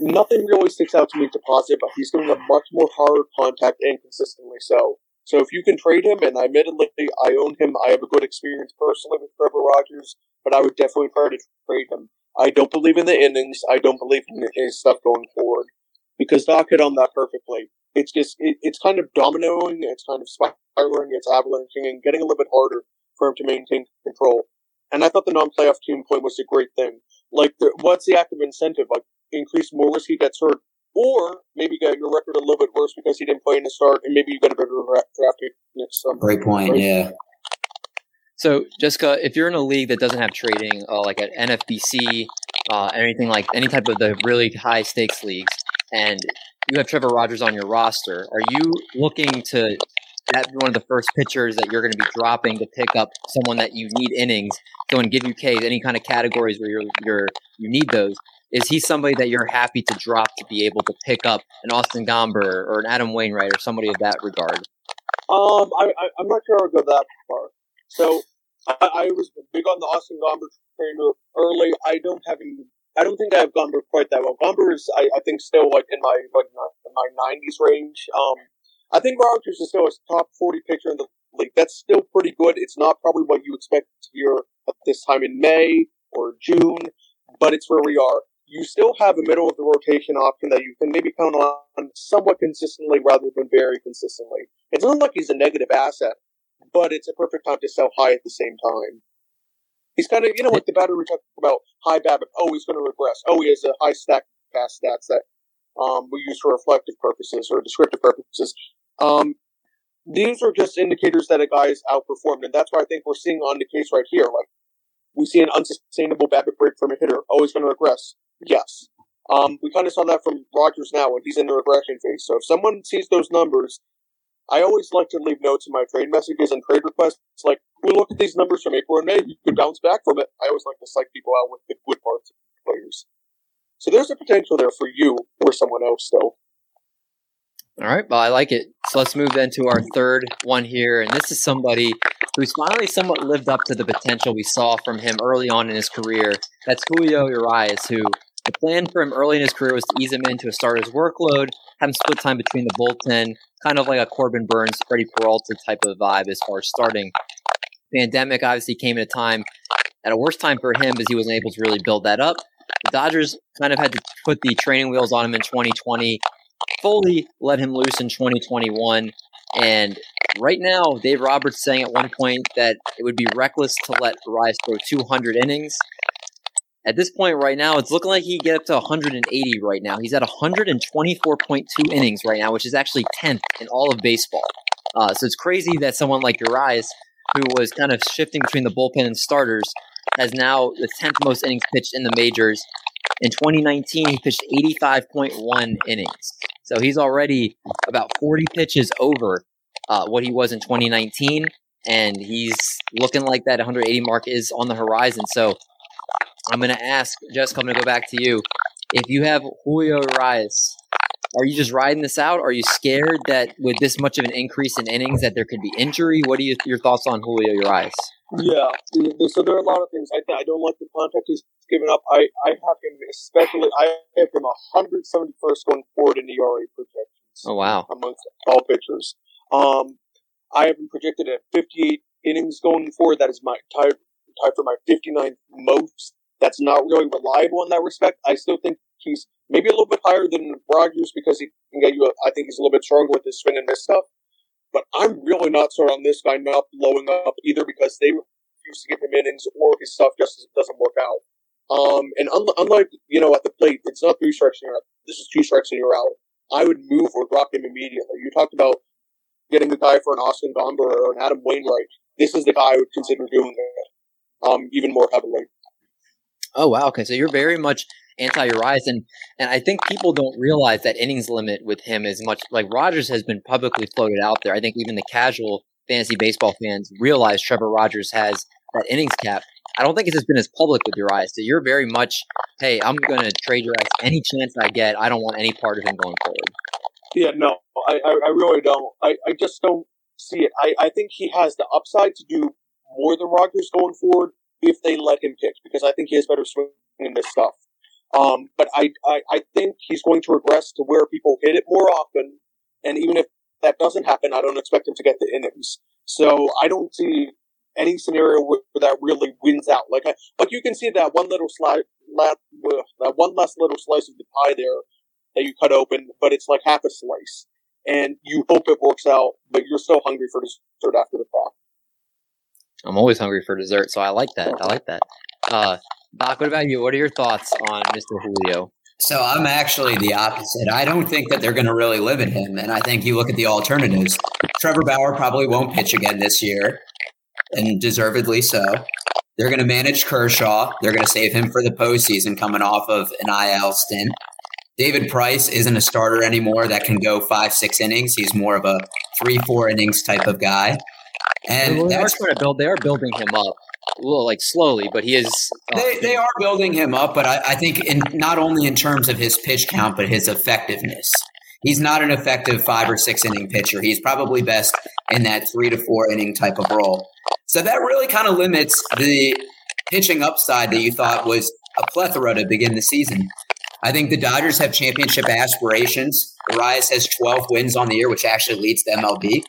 Nothing really sticks out to me to positive, but he's giving up much more hard contact and consistently so. So if you can trade him, and I admittedly I own him, I have a good experience personally with Trevor Rogers, but I would definitely try to trade him. I don't believe in the innings. I don't believe in his stuff going forward because Doc hit on that perfectly. It's just it, it's kind of dominoing. It's kind of spiraling. It's avalanching and getting a little bit harder for him to maintain control. And I thought the non-playoff team point was a great thing. Like, the, what's the active incentive? Like, increase more risk he gets hurt, or maybe get your record a little bit worse because he didn't play in the start, and maybe you get a better draft pick next summer. Great point. Right? Yeah. So, Jessica, if you're in a league that doesn't have trading, uh, like at NFBC, uh, anything like any type of the really high stakes leagues, and you have Trevor Rogers on your roster, are you looking to that be one of the first pitchers that you're going to be dropping to pick up someone that you need innings, go and give you Ks, any kind of categories where you're you're you need those. Is he somebody that you're happy to drop to be able to pick up an Austin Gomber or an Adam Wainwright or somebody of that regard? Um, I, I am not sure I'll go that far. So I, I was big on the Austin Gomber trainer early. I don't have any. I don't think I have Gomber quite that well. Gomber is, I, I think, still like in my like in my 90s range. Um, I think Rogers is still a top 40 pitcher in the league. That's still pretty good. It's not probably what you expect to hear at this time in May or June, but it's where we are. You still have a middle of the rotation option that you can maybe count on somewhat consistently rather than very consistently. It's not like he's a negative asset, but it's a perfect time to sell high at the same time. He's kind of, you know, like the batter we talked about high BABIP. Oh, he's going to regress. Oh, he has a high stack pass stats that um, we use for reflective purposes or descriptive purposes. Um, these are just indicators that a guy is outperformed, and that's what I think we're seeing on the case right here. Like we see an unsustainable BABIP rate from a hitter, always going to regress. Yes. Um, we kind of saw that from Rogers now when he's in the regression phase. So if someone sees those numbers, I always like to leave notes in my trade messages and trade requests. Like, we look at these numbers from April and May. You could bounce back from it. I always like to psych people out with the good parts of players. So there's a potential there for you or someone else, though. All right, well, I like it. So let's move then to our third one here. And this is somebody who's finally somewhat lived up to the potential we saw from him early on in his career. That's Julio Urias, who plan for him early in his career was to ease him into a starter's workload, have him split time between the bullpen, kind of like a Corbin Burnes, Freddie Peralta type of vibe as far as starting. Pandemic obviously came at a time, at a worse time for him because he wasn't able to really build that up. The Dodgers kind of had to put the training wheels on him in 2020 fully let him loose in 2021. And right now, Dave Roberts saying at one point that it would be reckless to let Rise throw 200 innings. At this point, right now, it's looking like he get up to 180 right now. He's at 124.2 innings right now, which is actually 10th in all of baseball. Uh, so it's crazy that someone like Urias, who was kind of shifting between the bullpen and starters, has now the 10th most innings pitched in the majors. In 2019, he pitched 85.1 innings. So he's already about 40 pitches over uh, what he was in 2019. And he's looking like that 180 mark is on the horizon. So I'm going to ask, Jessica, I'm going to go back to you. If you have Julio Urias, are you just riding this out? Are you scared that with this much of an increase in innings that there could be injury? What are you, your thoughts on Julio Urias? Yeah, so there are a lot of things. I, I don't like the contact he's given up. I, I have him especially. I have him 171st going forward in the ERA projections. Oh wow! Amongst all pitchers, um, I have him projected at 58 innings going forward. That is my tie, tie for my 59th most. That's not really reliable in that respect. I still think he's maybe a little bit higher than Rogers because he can get you. A, I think he's a little bit stronger with his swing and miss stuff. But I'm really not sold on this guy not blowing up either because they refuse to give him innings or his stuff just doesn't work out. Um, and un- unlike, you know, at the plate, it's not three strikes and you're out. This is two strikes and you're out. I would move or drop him immediately. You talked about getting the guy for an Austin Gomber or an Adam Wainwright. This is the guy I would consider doing it, um, even more heavily. Oh wow! Okay, so you're very much anti Urias, and and I think people don't realize that innings limit with him is much like Rogers has been publicly floated out there. I think even the casual fantasy baseball fans realize Trevor Rogers has that innings cap. I don't think it's been as public with Urias. So you're very much, hey, I'm going to trade Urias any chance I get. I don't want any part of him going forward. Yeah, no, I, I, really don't. I, I just don't see it. I, I think he has the upside to do more than Rogers going forward if they let him pitch because I think he has better swing in this stuff. Um, but I, I, I think he's going to regress to where people hit it more often. And even if that doesn't happen, I don't expect him to get the innings. So I don't see any scenario where that really wins out. Like, I, like you can see that one little slice, that one less little slice of the pie there that you cut open, but it's like half a slice, and you hope it works out, but you're still hungry for dessert after the fact. I'm always hungry for dessert, so I like that. I like that. Uh, what about you? What are your thoughts on Mr. Julio? So I'm actually the opposite. I don't think that they're going to really limit him, and I think you look at the alternatives. Trevor Bauer probably won't pitch again this year, and deservedly so. They're going to manage Kershaw. They're going to save him for the postseason, coming off of an IL stint. David Price isn't a starter anymore that can go five, six innings. He's more of a three, four innings type of guy. And well, they are trying to build. They are building him up a little like slowly, but he is. Uh, they, they are building him up, but I, I think in not only in terms of his pitch count, but his effectiveness. He's not an effective five or six inning pitcher. He's probably best in that three to four inning type of role. So that really kind of limits the pitching upside that you thought was a plethora to begin the season. I think the Dodgers have championship aspirations. Urias has 12 wins on the year, which actually leads the MLB.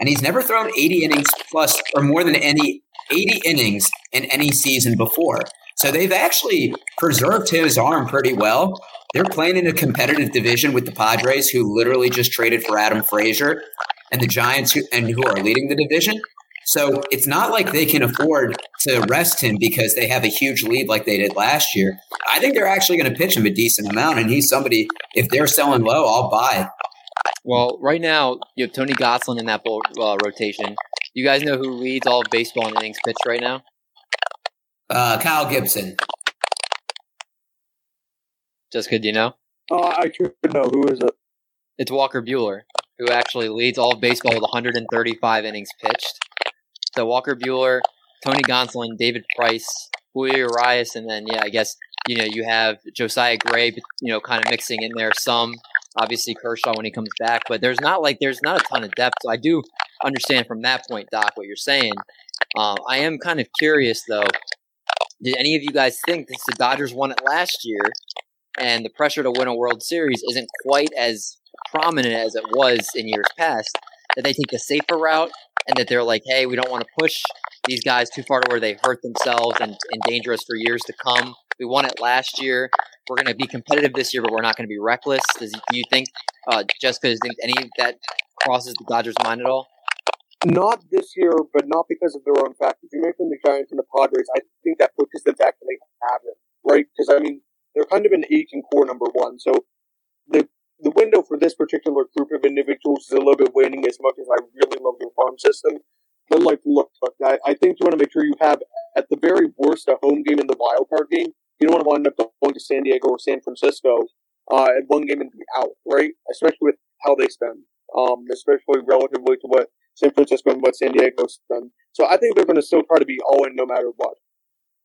And he's never thrown 80 innings plus or more than any 80 innings in any season before. So they've actually preserved his arm pretty well. They're playing in a competitive division with the Padres, who literally just traded for Adam Frazier, and the Giants, who, and who are leading the division. So it's not like they can afford to rest him because they have a huge lead like they did last year. I think they're actually going to pitch him a decent amount, and he's somebody. If they're selling low, I'll buy. Well, right now you have Tony Gonsolin in that uh, rotation. You guys know who leads all of baseball in innings pitched right now? Uh, Kyle Gibson. Just good, you know. Oh, I should know. Who is it? It's Walker Buehler, who actually leads all of baseball with 135 innings pitched. So Walker Buehler, Tony Gonsolin, David Price, Julio Urias, and then yeah, I guess you know you have Josiah Gray, you know, kind of mixing in there some. Obviously Kershaw when he comes back, but there's not like there's not a ton of depth. So I do understand from that point, Doc, what you're saying. Um, I am kind of curious though. Did any of you guys think that the Dodgers won it last year, and the pressure to win a World Series isn't quite as prominent as it was in years past? That they take the safer route and that they're like, hey, we don't want to push these guys too far to where they hurt themselves and, and dangerous for years to come. We won it last year. We're going to be competitive this year, but we're not going to be reckless. Does, do you think, uh, Jessica, think any of that crosses the Dodgers' mind at all? Not this year, but not because of their own factors. You mentioned the Giants and the Padres. I think that pushes them back they have it, right? Because, I mean, they're kind of an aging core number one. So the window for this particular group of individuals is a little bit waning as much as I really love their farm system. But like, look, look I, I think you want to make sure you have, at the very worst, a home game in the wild card game. You don't want to wind up going to San Diego or San Francisco uh, at one game and be out, right? Especially with how they spend, um, especially relatively to what San Francisco and what San Diego spend. So I think they're going to still try to be all in no matter what.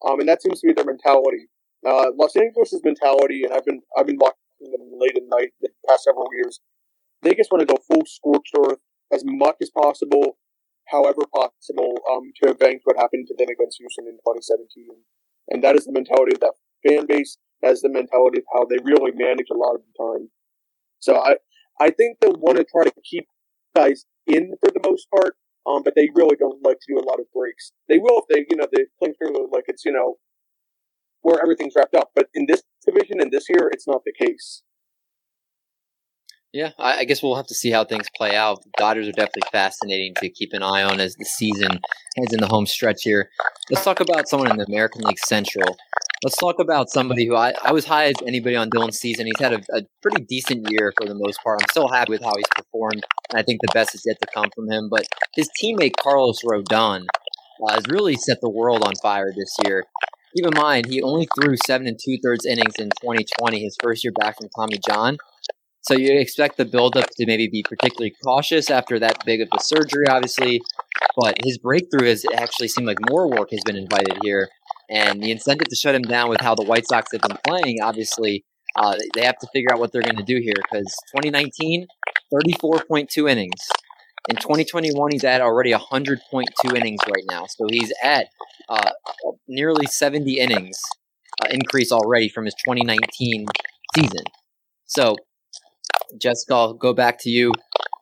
Um, and that seems to be their mentality. Uh, Los Angeles' mentality, and I've been I've been watching them late at night past several years. They just want to go full scorched earth as much as possible, however possible, um, to avenge what happened to them against Houston in 2017. And that is the mentality of that fan base. That is the mentality of how they really manage a lot of the time. So I, I think they'll want to try to keep guys in for the most part, um, but they really don't like to do a lot of breaks. They will if they, you know, they play through like it's, you know, where everything's wrapped up. But in this division and this year, it's not the case. Yeah, I, I, guess we'll have to see how things play out. The Dodgers are definitely fascinating to keep an eye on as the season heads in the home stretch here. Let's talk about someone in the American League Central. Let's talk about somebody who I, I was high as anybody on Dylan's season. He's had a, a pretty decent year for the most part. I'm still happy with how he's performed, and I think the best is yet to come from him. But his teammate Carlos Rodon uh, has really set the world on fire this year. keep in mind he only threw seven and two thirds innings in 2020, his first year back from Tommy John. So you expect the buildup to maybe be particularly cautious after that big of a surgery, obviously. But his breakthrough has actually seemed like more work has been invited here, and the incentive to shut him down with how the White Sox have been playing, obviously, uh, they have to figure out what they're going to do here because 2019, 34.2 innings. In 2021, he's at already 100.2 innings right now. So he's at uh, nearly 70 innings uh, increase already from his 2019 season. So, Jessica, I'll go back to you.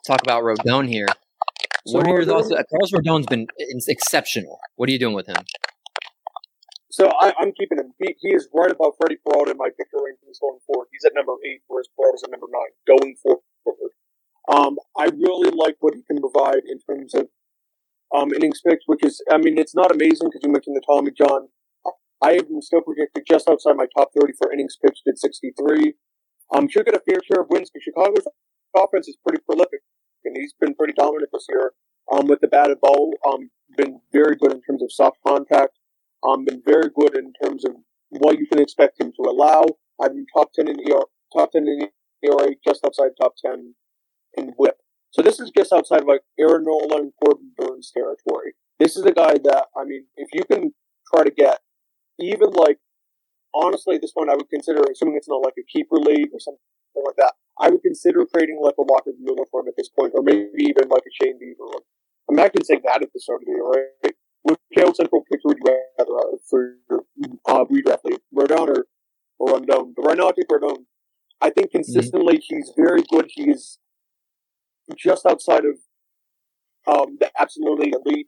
Talk about Rodon here. So what are your thoughts? Carlos Rodon's been exceptional. What are you doing with him? So I, I'm keeping him. He, he is right above Freddie Peralta in my picker rankings going forward. He's at number eight, whereas Peralta's at number nine going forward. Um, I really like what he can provide in terms of um, innings pitched, which is, I mean, it's not amazing because you mentioned the Tommy John. I have him still projected just outside my top 30 for innings pitched at 63. Um, should get a fair share of wins because Chicago's offense is pretty prolific, and he's been pretty dominant this year um, with the batted ball. Um, been very good in terms of soft contact. Um, been very good in terms of what you can expect him to allow. I've been top 10 in ERA, top 10 in ERA, just outside top 10 in whip. So this is just outside of like Aaron and Corbin Burnes territory. This is a guy that, I mean, if you can try to get even like, honestly, at this point, I would consider, assuming it's not like a keeper league or something like that, I would consider trading like a Walker Buehler for him at this point, or maybe even like a Shane Bieber. I'm not going to say that at the start of the year, right? Which jail central pitcher would you rather have for uh, redraft league? Rodon or, or Rondon? But right now, I think Rodon. I think consistently he's very good. He is just outside of um, the absolutely elite.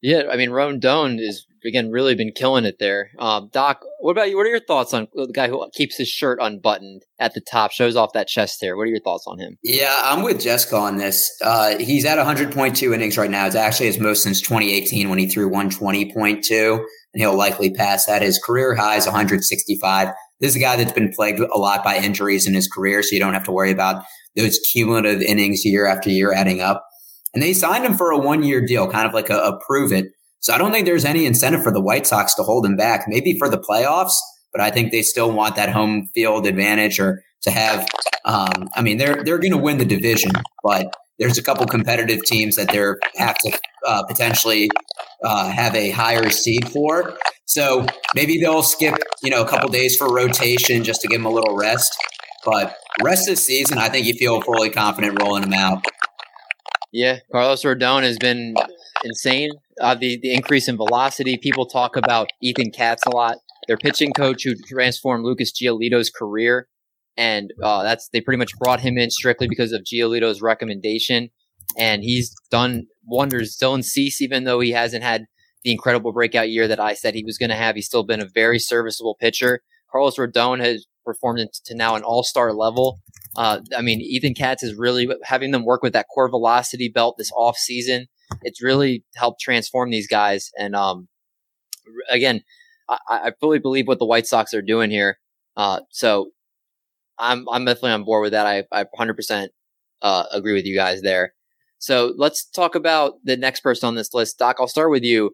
Yeah, I mean, Rondon is again really been killing it there. Um, Doc, what about you? What are your thoughts on the guy who keeps his shirt unbuttoned at the top, shows off that chest hair? What are your thoughts on him? Yeah, I'm with Jessica on this. Uh, he's at 100.2 innings right now. It's actually his most since 2018 when he threw 120.2, and he'll likely pass that. His career high is 165. This is a guy that's been plagued a lot by injuries in his career, so you don't have to worry about those cumulative innings year after year adding up. And they signed him for a one year deal, kind of like a, a prove it. So I don't think there's any incentive for the White Sox to hold him back, maybe for the playoffs, but I think they still want that home field advantage or to have, um, I mean, they're, they're going to win the division, but there's a couple competitive teams that they're have to uh, potentially uh, have a higher seed for. So maybe they'll skip, you know, a couple days for rotation just to give them a little rest. But rest of the season, I think you feel fully confident rolling him out. Yeah, Carlos Rodon has been insane. Uh, the the increase in velocity. People talk about Ethan Katz a lot. Their pitching coach who transformed Lucas Giolito's career, and uh, that's they pretty much brought him in strictly because of Giolito's recommendation, and he's done wonders. Dylan Cease, even though he hasn't had the incredible breakout year that I said he was going to have, he's still been a very serviceable pitcher. Carlos Rodon has performed to now an all star level. Uh, I mean, Ethan Katz is really having them work with that core velocity belt this off season. It's really helped transform these guys. And um, again, I, I fully believe what the White Sox are doing here. Uh, so I'm I'm definitely on board with that. I I 100% uh, agree with you guys there. So let's talk about the next person on this list. Doc, I'll start with you.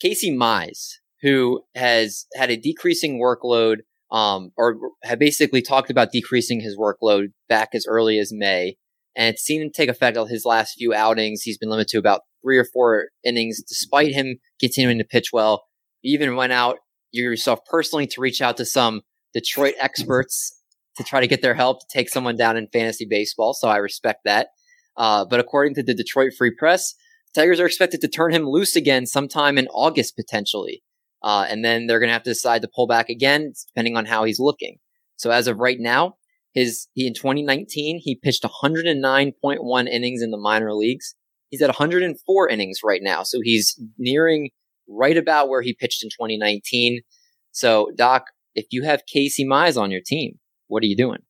Casey Mize, who has had a decreasing workload um, or had basically talked about decreasing his workload back as early as May. And it's seen to take effect on his last few outings. He's been limited to about three or four innings, despite him continuing to pitch well. He even went out yourself personally to reach out to some Detroit experts to try to get their help to take someone down in fantasy baseball. So I respect that. Uh, but according to the Detroit Free Press, Tigers are expected to turn him loose again sometime in August potentially. Uh, and then they're going to have to decide to pull back again, depending on how he's looking. So as of right now, his he in 2019 he pitched 109.1 innings in the minor leagues. He's at 104 innings right now. So he's nearing right about where he pitched in 2019. So, Doc, if you have Casey Mize on your team, what are you doing?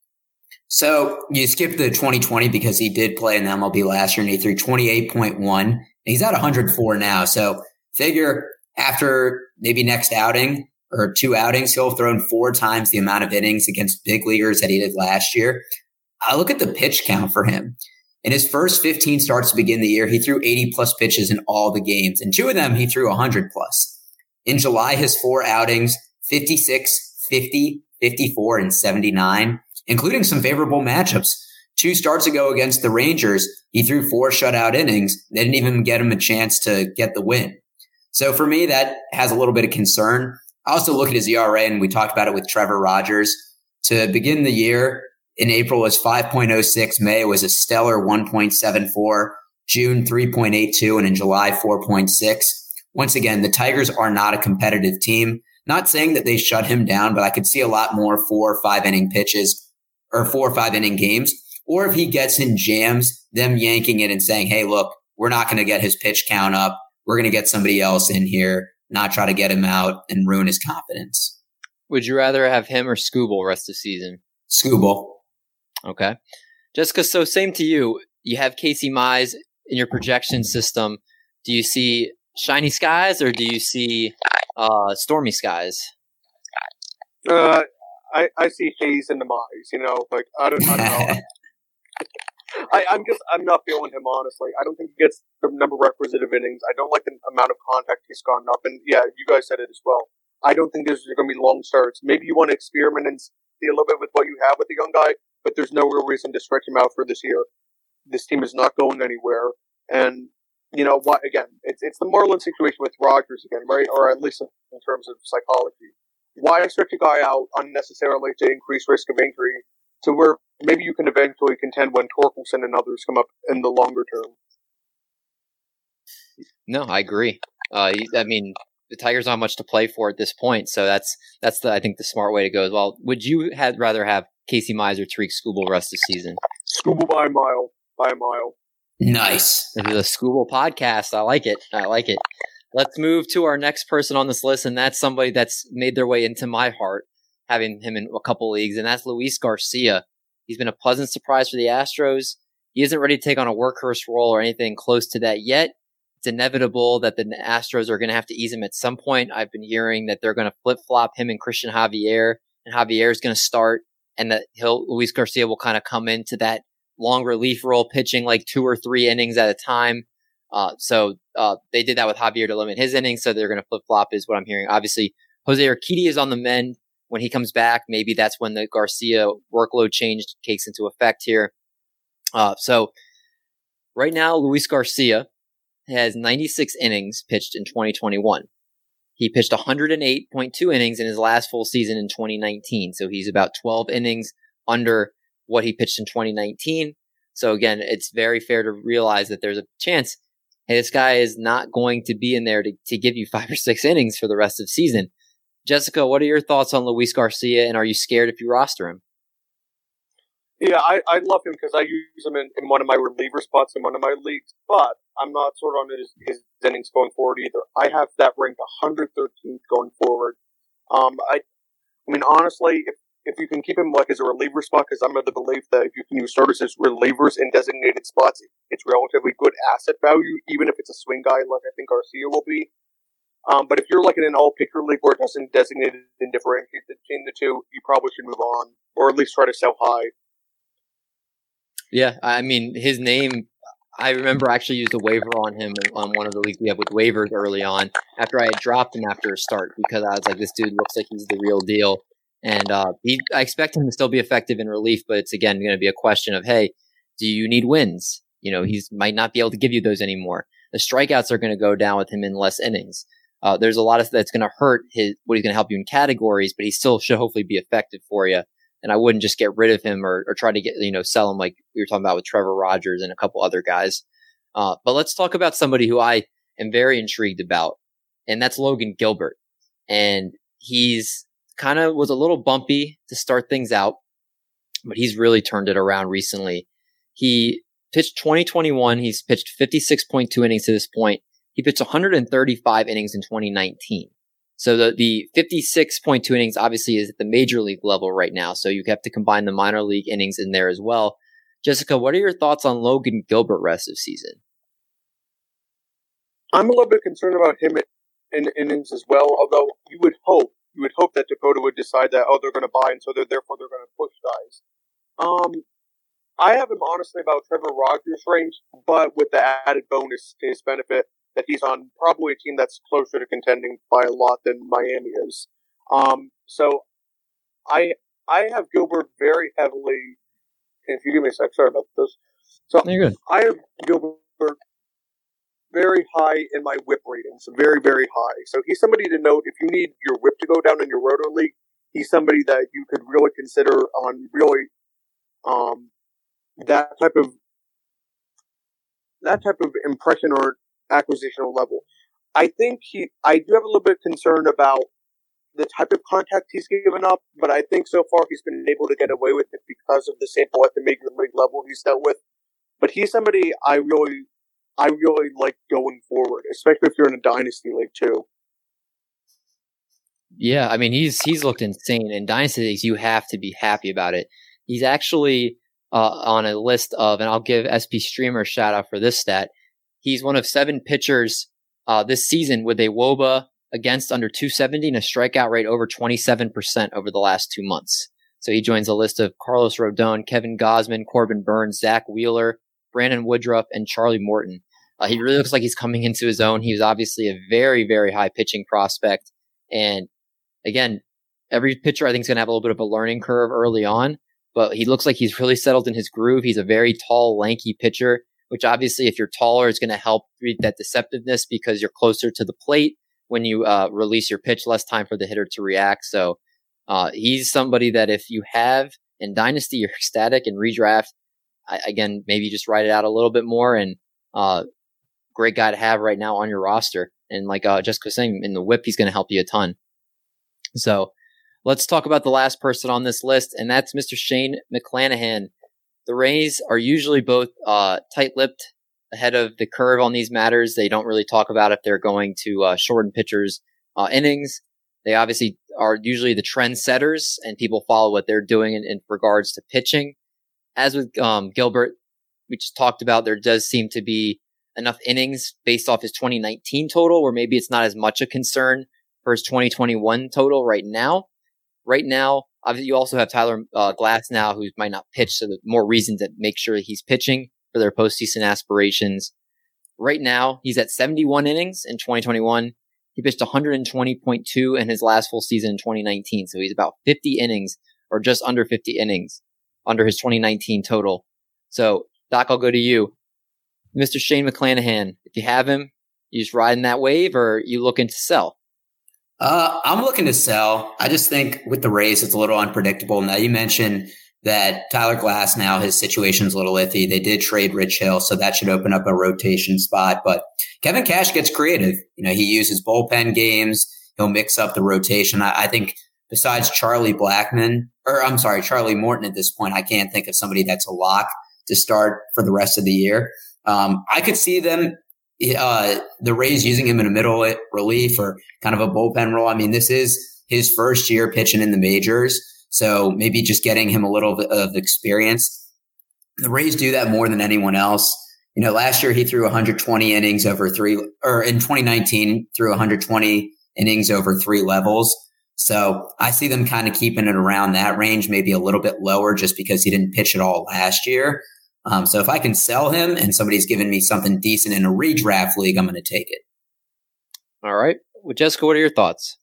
So you skipped the 2020 because he did play in the MLB last year and he threw 28.1. He's at 104 now. So figure after maybe next outing or two outings, he'll have thrown four times the amount of innings against big leaguers that he did last year. I look at the pitch count for him. In his first 15 starts to begin the year, he threw 80 plus pitches in all the games, and two of them he threw 100 plus. In July, his four outings 56, 50, 54, and 79 including some favorable matchups. Two starts ago against the Rangers, he threw four shutout innings. They didn't even get him a chance to get the win. So for me, that has a little bit of concern. I also look at his ERA, and we talked about it with Trevor Rogers. To begin the year, in April was 5.06, May was a stellar 1.74, June 3.82, and in July 4.6. Once again, the Tigers are not a competitive team. Not saying that they shut him down, but I could see a lot more four or five inning pitches or four or five inning games, or if he gets in jams, them yanking it and saying, Hey, look, we're not going to get his pitch count up. We're going to get somebody else in here, not try to get him out and ruin his confidence. Would you rather have him or Skubal rest of the season? Skubal. Okay. Jessica, so same to you. You have Casey Mize in your projection system. Do you see shiny skies or do you see uh, stormy skies? Uh, I, I see haze in the eyes. You know, like I don't, I don't know. I, I'm just I'm not feeling him honestly. I don't think he gets the number of innings. I don't like the amount of contact he's gone up, and yeah, you guys said it as well. I don't think there's going to be long starts. Maybe you want to experiment and see a little bit with what you have with the young guy, but there's no real reason to stretch him out for this year. This team is not going anywhere, and you know what? Again, it's it's the Marlin situation with Rogers again, right? Or at least in terms of psychology why stretch a guy out unnecessarily to increase risk of injury to where maybe you can eventually contend when Torkelson and others come up in the longer term? No, I agree. Uh, I mean, the Tigers don't much to play for at this point, so that's that's the I think the smart way to go as well. Would you had rather have Casey Mize or Tarik Skubal rest of the season? Skubal by a mile, by a mile. Nice. This is a Skubal podcast. I like it. I like it. Let's move to our next person on this list, and that's somebody that's made their way into my heart, having him in a couple leagues, and that's Luis Garcia. He's been a pleasant surprise for the Astros. He isn't ready to take on a workhorse role or anything close to that yet. It's inevitable that the Astros are going to have to ease him at some point. I've been hearing that they're going to flip flop him and Cristian Javier, and Javier is going to start, and that he'll Luis Garcia will kind of come into that long relief role, pitching like two or three innings at a time. Uh, so uh, they did that with Javier to limit his innings. So they're going to flip flop, is what I'm hearing. Obviously, Jose Urquidy is on the mend. When he comes back, maybe that's when the Garcia workload change takes into effect here. Uh, so right now, Luis Garcia has 96 innings pitched in 2021. He pitched 108.2 innings in his last full season in 2019. So he's about 12 innings under what he pitched in 2019. So again, it's very fair to realize that there's a chance hey, this guy is not going to be in there to, to give you five or six innings for the rest of season. Jessica, what are your thoughts on Luis Garcia, and are you scared if you roster him? Yeah, I, I love him because I use him in, in one of my reliever spots in one of my leagues, but I'm not sort of on his, his innings going forward either. I have that ranked 113th going forward. Um, I, I mean, honestly, if if you can keep him like as a reliever spot, because I'm of the belief that if you can use starters as relievers in designated spots, it's relatively good asset value, even if it's a swing guy like I think Garcia will be. Um, but if you're like in an all pitcher league where it doesn't designate and differentiate between the two, you probably should move on, or at least try to sell high. Yeah, I mean his name. I remember I actually used a waiver on him on one of the leagues we have with waivers early on after I had dropped him after a start because I was like, this dude looks like he's the real deal. And uh, he, I expect him to still be effective in relief, but it's again going to be a question of, hey, do you need wins? You know, he might not be able to give you those anymore. The strikeouts are going to go down with him in less innings. Uh, there's a lot of that's going to hurt his what he's going to help you in categories, but he still should hopefully be effective for you. And I wouldn't just get rid of him or, or try to get you know sell him like we were talking about with Trevor Rogers and a couple other guys. Uh, but let's talk about somebody who I am very intrigued about, and that's Logan Gilbert. And he's kind of was a little bumpy to start things out, but he's really turned it around recently. He pitched 2021. He's pitched 56.2 innings to this point. He pitched 135 innings in 2019. So the, the 56.2 innings obviously is at the major league level right now. So you have to combine the minor league innings in there as well. Jessica, what are your thoughts on Logan Gilbert rest of season? I'm a little bit concerned about him in innings as well. Although you would hope you would hope that Dipoto would decide that oh they're going to buy and so they're therefore they're going to push guys. Um, I have him honestly about Trevor Rogers' range, but with the added bonus his benefit that he's on probably a team that's closer to contending by a lot than Miami is. Um, so I I have Gilbert very heavily. If you give me a sec, sorry about this. So You're good. I have Gilbert very high in my whip ratings, very, very high. So he's somebody to note if you need your whip to go down in your roto league. He's somebody that you could really consider on really um, that type of that type of impression or acquisitional level. I think he. I do have a little bit of concern about the type of contact he's given up, but I think so far he's been able to get away with it because of the sample at the major league level he's dealt with. But he's somebody I really I really like going forward, especially if you're in a dynasty league too. Yeah, I mean he's he's looked insane in dynasty leagues. You have to be happy about it. He's actually uh, on a list of, and I'll give SP Streamer a shout out for this stat. He's one of seven pitchers uh, this season with a WOBA against under 270 and a strikeout rate over 27% over the last two months. So he joins a list of Carlos Rodon, Kevin Gausman, Corbin Burnes, Zack Wheeler, Brandon Woodruff, and Charlie Morton. Uh, he really looks like he's coming into his own. He was obviously a very, very high pitching prospect. And again, every pitcher I think is going to have a little bit of a learning curve early on, but he looks like he's really settled in his groove. He's a very tall, lanky pitcher, which obviously, if you're taller, is going to help read that deceptiveness because you're closer to the plate when you uh, release your pitch, less time for the hitter to react. So uh, he's somebody that if you have in Dynasty, you're ecstatic and redraft. I, again, maybe just write it out a little bit more and uh, great guy to have right now on your roster. And like uh, Jessica was saying, in the whip, he's going to help you a ton. So let's talk about the last person on this list, and that's Mr. Shane McClanahan. The Rays are usually both uh, tight lipped ahead of the curve on these matters. They don't really talk about if they're going to uh, shorten pitchers' uh, innings. They obviously are usually the trendsetters, and people follow what they're doing in, in regards to pitching. As with um, Gilbert, we just talked about, there does seem to be enough innings based off his 2019 total, where maybe it's not as much a concern for his 2021 total right now. Right now, you also have Tyler uh, Glasnow, who might not pitch, so the more reason to make sure he's pitching for their postseason aspirations. Right now, he's at 71 innings in 2021. He pitched 120.2 in his last full season in 2019, so he's about 50 innings or just under 50 innings under his 2019 total. So, Doc, I'll go to you. Mr. Shane McClanahan, if you have him, you just riding that wave or you looking to sell? Uh, I'm looking to sell. I just think with the race, it's a little unpredictable. Now you mentioned that Tyler Glasnow his situation's a little iffy. They did trade Rich Hill, so that should open up a rotation spot. But Kevin Cash gets creative. You know, he uses bullpen games. He'll mix up the rotation. I, I think besides Charlie Blackmon, or I'm sorry, Charlie Morton at this point, I can't think of somebody that's a lock to start for the rest of the year. Um, I could see them, uh, the Rays using him in a middle relief or kind of a bullpen role. I mean, this is his first year pitching in the majors. So maybe just getting him a little bit of experience. The Rays do that more than anyone else. You know, last year he threw 120 innings over three, or in 2019 threw 120 innings over three levels. So I see them kind of keeping it around that range, maybe a little bit lower just because he didn't pitch at all last year. Um, so if I can sell him and somebody's giving me something decent in a redraft league, I'm going to take it. All right. Well, Jessica, what are your thoughts?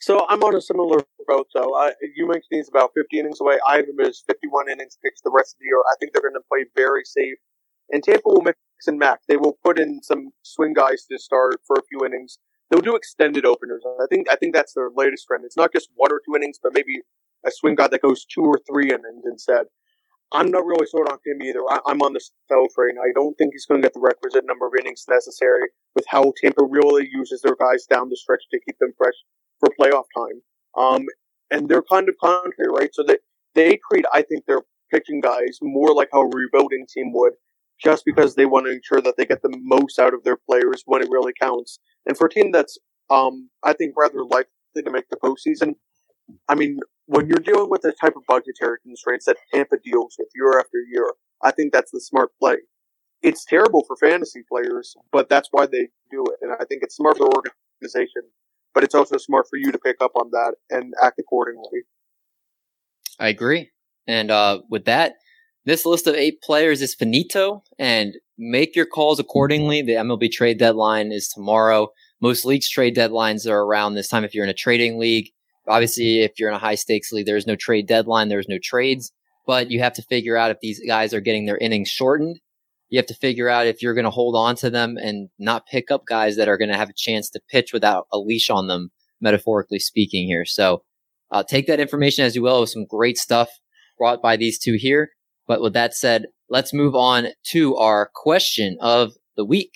So I'm on a similar boat. So I, you mentioned he's about 50 innings away. I have him as 51 innings pitched the rest of the year. I think they're going to play very safe. And Tampa will mix and match. They will put in some swing guys to start for a few innings. They'll do extended openers. I think I think that's their latest trend. It's not just one or two innings, but maybe a swing guy that goes two or three innings instead. I'm not really sold on him either. I, am on the sell train. I don't think he's going to get the requisite number of innings necessary with how Tampa really uses their guys down the stretch to keep them fresh for playoff time. Um, and they're kind of contrary, right? So they they treat, I think, their pitching guys more like how a rebuilding team would, just because they want to ensure that they get the most out of their players when it really counts. And for a team that's, um, I think, rather likely to make the postseason, I mean, when you're dealing with the type of budgetary constraints that Tampa deals with year after year, I think that's the smart play. It's terrible for fantasy players, but that's why they do it. And I think it's smart for the organization, but it's also smart for you to pick up on that and act accordingly. I agree. And uh, with that, this list of eight players is finito, and make your calls accordingly. The MLB trade deadline is tomorrow. Most leagues trade deadlines are around this time if you're in a trading league. Obviously, if you're in a high stakes league, there's no trade deadline, there's no trades, but you have to figure out if these guys are getting their innings shortened. You have to figure out if you're going to hold on to them and not pick up guys that are going to have a chance to pitch without a leash on them, metaphorically speaking here. So uh, take that information as you will with some great stuff brought by these two here. But with that said, let's move on to our question of the week.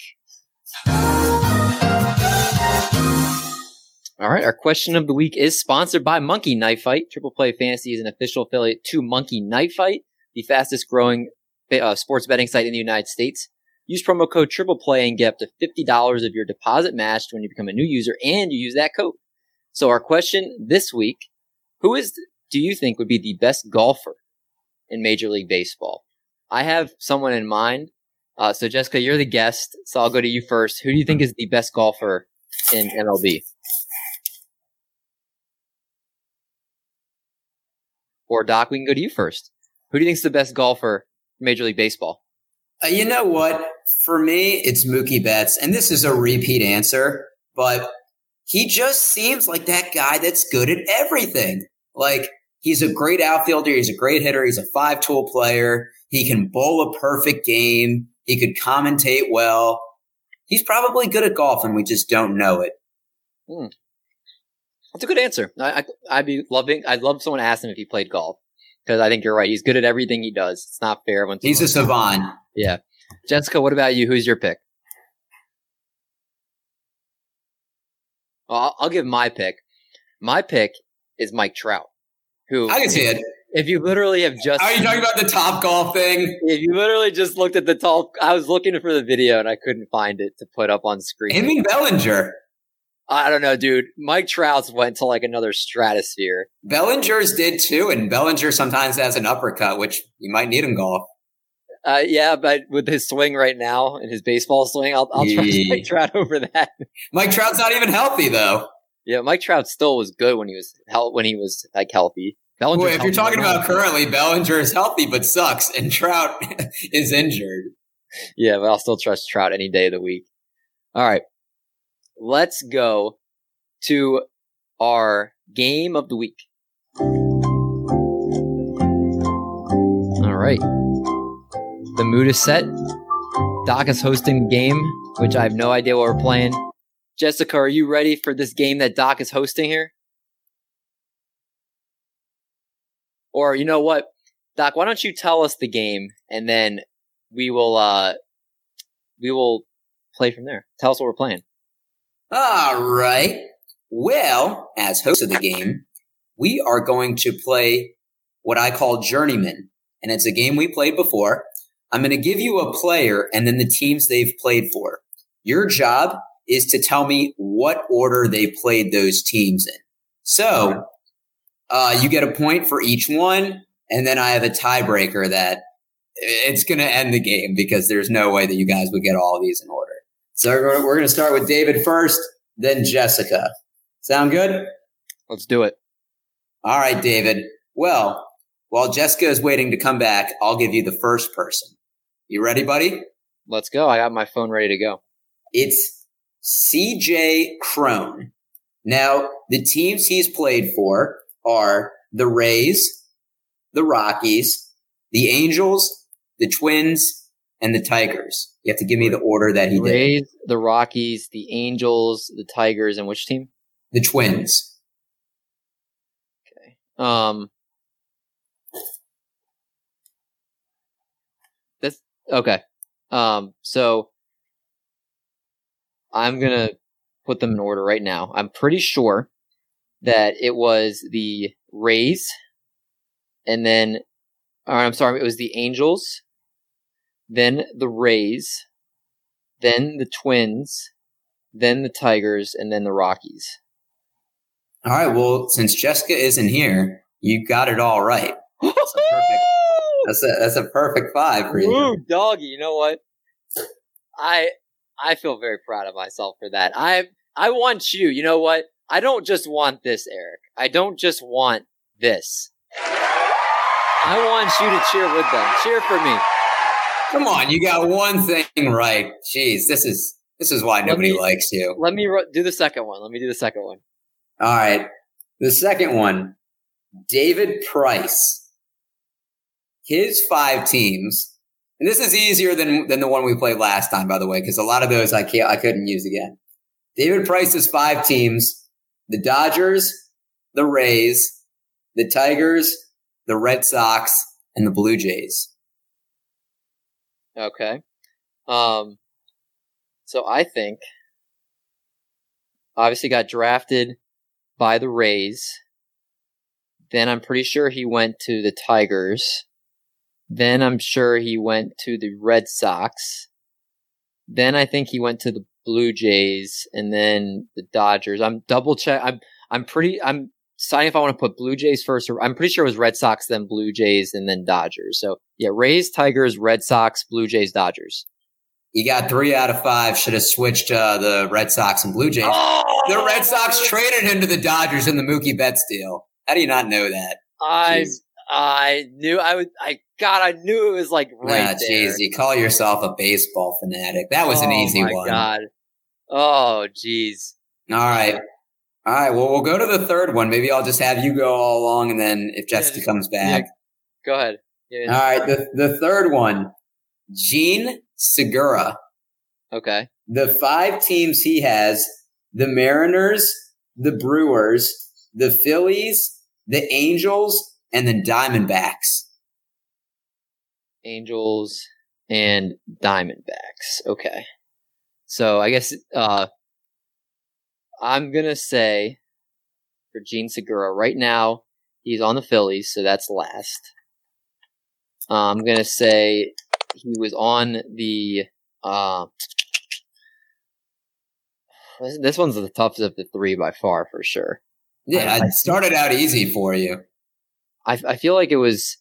All right, our question of the week is sponsored by Monkey Knife Fight. Triple Play Fantasy is an official affiliate to Monkey Knife Fight, the fastest growing uh, sports betting site in the United States. Use promo code Triple Play and get up to fifty dollars of your deposit matched when you become a new user, and you use that code. So our question this week: Who is do you think would be the best golfer in Major League Baseball? I have someone in mind. Uh, so Jessica, you're the guest, so I'll go to you first. Who do you think is the best golfer in MLB? Or Doc, we can go to you first. Who do you think is the best golfer in Major League Baseball? Uh, you know what? For me, it's Mookie Betts, and this is a repeat answer, but he just seems like that guy that's good at everything. Like he's a great outfielder, he's a great hitter, he's a five-tool player. He can bowl a perfect game. He could commentate well. He's probably good at golf, and we just don't know it. Hmm. That's a good answer. I, I, would be loving. I'd love someone to ask him if he played golf because I think you're right. He's good at everything he does. It's not fair when he's a savant. Yeah, Jessica, what about you? Who's your pick? Well, I'll, I'll give my pick. My pick is Mike Trout, who I can see it. If you literally have just Are you talking about the top golf thing? If you literally just looked at the top I was looking for the video and I couldn't find it to put up on screen. Amy Bellinger. I don't know, dude. Mike Trout's went to like another stratosphere. Bellinger's did too, and Bellinger sometimes has an uppercut, which you might need in golf. Uh, yeah, but with his swing right now and his baseball swing, I'll, I'll trust yeah. Mike Trout over that. Mike Trout's not even healthy though. Yeah, Mike Trout still was good when he was hel- when he was like healthy. Bellinger. Well, if you're talking about currently, Bellinger is healthy but sucks, and Trout is injured. Yeah, but I'll still trust Trout any day of the week. All right, let's go to our game of the week. All right. The mood is set. Doc is hosting the game, which I have no idea what we're playing. Jessica, are you ready for this game that Doc is hosting here? Or you know what, Doc, why don't you tell us the game and then we will uh we will play from there. Tell us what we're playing. All right. Well, as host of the game, we are going to play what I call Journeyman. And it's a game we played before. I'm going to give you a player and then the teams they've played for. Your job is to tell me what order they played those teams in. So uh, you get a point for each one. And then I have a tiebreaker that it's going to end the game because there's no way that you guys would get all of these in order. So we're going to start with David first, then Jessica. Sound good? Let's do it. All right, David. Well, while Jessica is waiting to come back, I'll give you the first person. You ready, buddy? Let's go. I got my phone ready to go. It's CJ Cron. Now, the teams he's played for are the Rays, the Rockies, the Angels, the Twins, and the Tigers. You have to give me the order that he did. Rays, did. the Rockies, the Angels, the Tigers, and which team? The Twins. Okay. Um. That's okay. Um. So I'm gonna put them in order right now. I'm pretty sure that it was the Rays, and then All right, I'm sorry. It was the Angels, then the Rays, then the Twins, then the Tigers, and then the Rockies. All right. Well, since Jessica isn't here, you got it all right. That's a perfect. That's a that's a perfect five for you. Woo, doggy. You know what? I I feel very proud of myself for that. I I want you. You know what? I don't just want this, Eric. I don't just want this. I want you to cheer with them. Cheer for me. Come on, you got one thing right. Jeez, this is this is why nobody me- likes you. Let me ro- do the second one. Let me do the second one. All right. The second one, David Price. His five teams, and this is easier than than the one we played last time, by the way, because a lot of those I can't I couldn't use again. David Price's five teams: the Dodgers, the Rays, the Tigers, the Red Sox, and the Blue Jays. Okay. Um. So I think obviously got drafted by the Rays. Then I'm pretty sure he went to the Tigers. Then I'm sure he went to the Red Sox. Then I think he went to the Blue Jays and then the Dodgers. I'm double check. I'm I'm pretty. I'm deciding if I want to put Blue Jays first. Or I'm pretty sure it was Red Sox, then Blue Jays, and then Dodgers. So yeah, Rays, Tigers, Red Sox, Blue Jays, Dodgers. You got three out of five. Should have switched uh, the Red Sox and Blue Jays. The Red Sox traded him to the Dodgers in the Mookie Betts deal. How do you not know that? I Jeez. I knew I would. I God, I knew it was like right Ah, there. jeez, you call yourself a baseball fanatic. That was an Oh, easy my one. God. Oh, jeez. All right. All right. Well, we'll go to the third one. Maybe I'll just have you go all along, and then if Jessica just- comes back. Go ahead. Yeah. All right. The, the third one, Jean Segura. Okay. The five teams he has the Mariners, the Brewers, the Phillies, the Angels, and the Diamondbacks. Angels and Diamondbacks. Okay. So I guess uh I'm gonna say for Jean Segura right now he's on the Phillies, so that's last. Uh, I'm gonna say he was on the uh this, this one's the toughest of the three by far for sure. Yeah, I- it started out easy for you. I I feel like it was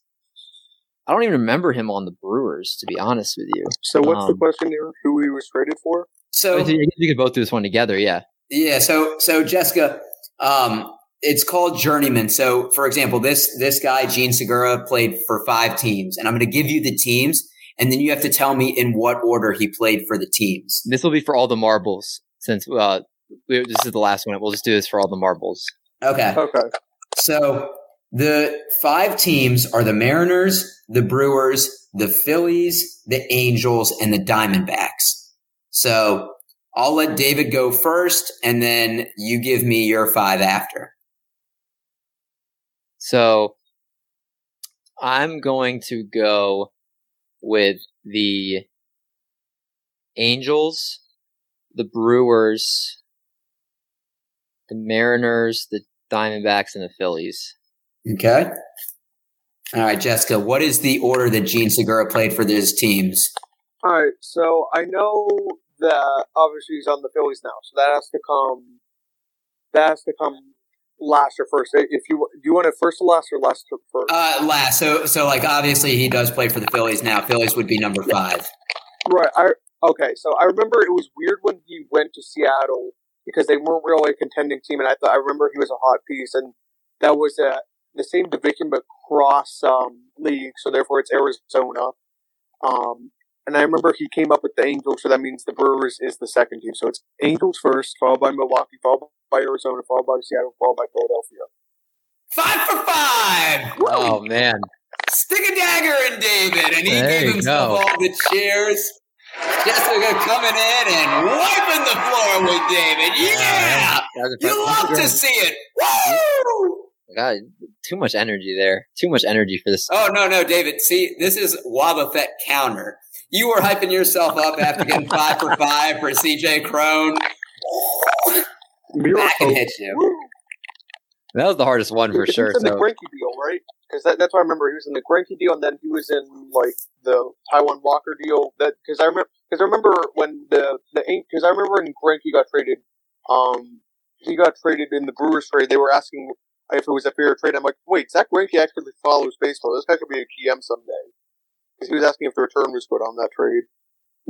I don't even remember him on the Brewers, to be honest with you. So what's the Um, question here? Who he was traded for? So I you could both do this one together, yeah. Yeah, so so Jessica, um, it's called journeyman. So for example, this this guy Jean Segura played for five teams, and I'm going to give you the teams, and then you have to tell me in what order he played for the teams. This will be for all the marbles, since uh, we, this is the last one. We'll just do this for all the marbles. Okay. Okay. So the five teams are the Mariners, the Brewers, the Phillies, the Angels, and the Diamondbacks. So I'll let David go first, and then you give me your five after. So I'm going to go with the Angels, the Brewers, the Mariners, the Diamondbacks, and the Phillies. Okay. All right, Jessica, what is the order that Jean Segura played for these teams? All right. So I know that obviously he's on the Phillies now, so that has to come. That has to come last or first. If you do, you want it first to last or last to first? Uh, last. So, so like obviously he does play for the Phillies now. Phillies would be number five. Right. I okay. So I remember it was weird when he went to Seattle because they weren't really a contending team, and I thought I remember he was a hot piece, and that was uh, the same division but cross um, league, so therefore it's Arizona. Um, and I remember he came up with the Angels, so that means the Brewers is the second team. So it's Angels first, followed by Milwaukee, followed by Arizona, followed by Seattle, followed by Philadelphia. Five for five. Oh man, Stick a dagger in David, and he There gave himself go. all the cheers. Jessica coming in and wiping the floor with David. Yeah, That was a- you love to see it. Woo! God, too much energy there. Too much energy for this. Oh no, no, David. See, this is Waba Fett counter. You were hyping yourself up after getting five for five for CJ Cron. Back and hit you. That was the hardest one for If sure. It's in the So Greinke deal. right? Because that, that's what I remember. He was in the Greinke deal, and then he was in like the Taijuan Walker deal. That because I remember because I remember when the the because I remember when Greinke got traded. Um, he got traded in the Brewers trade. They were asking if it was a fair trade. I'm like, wait, Zack Greinke actually follows baseball. This guy could be a GM someday. Because he was asking if the return was good on that trade.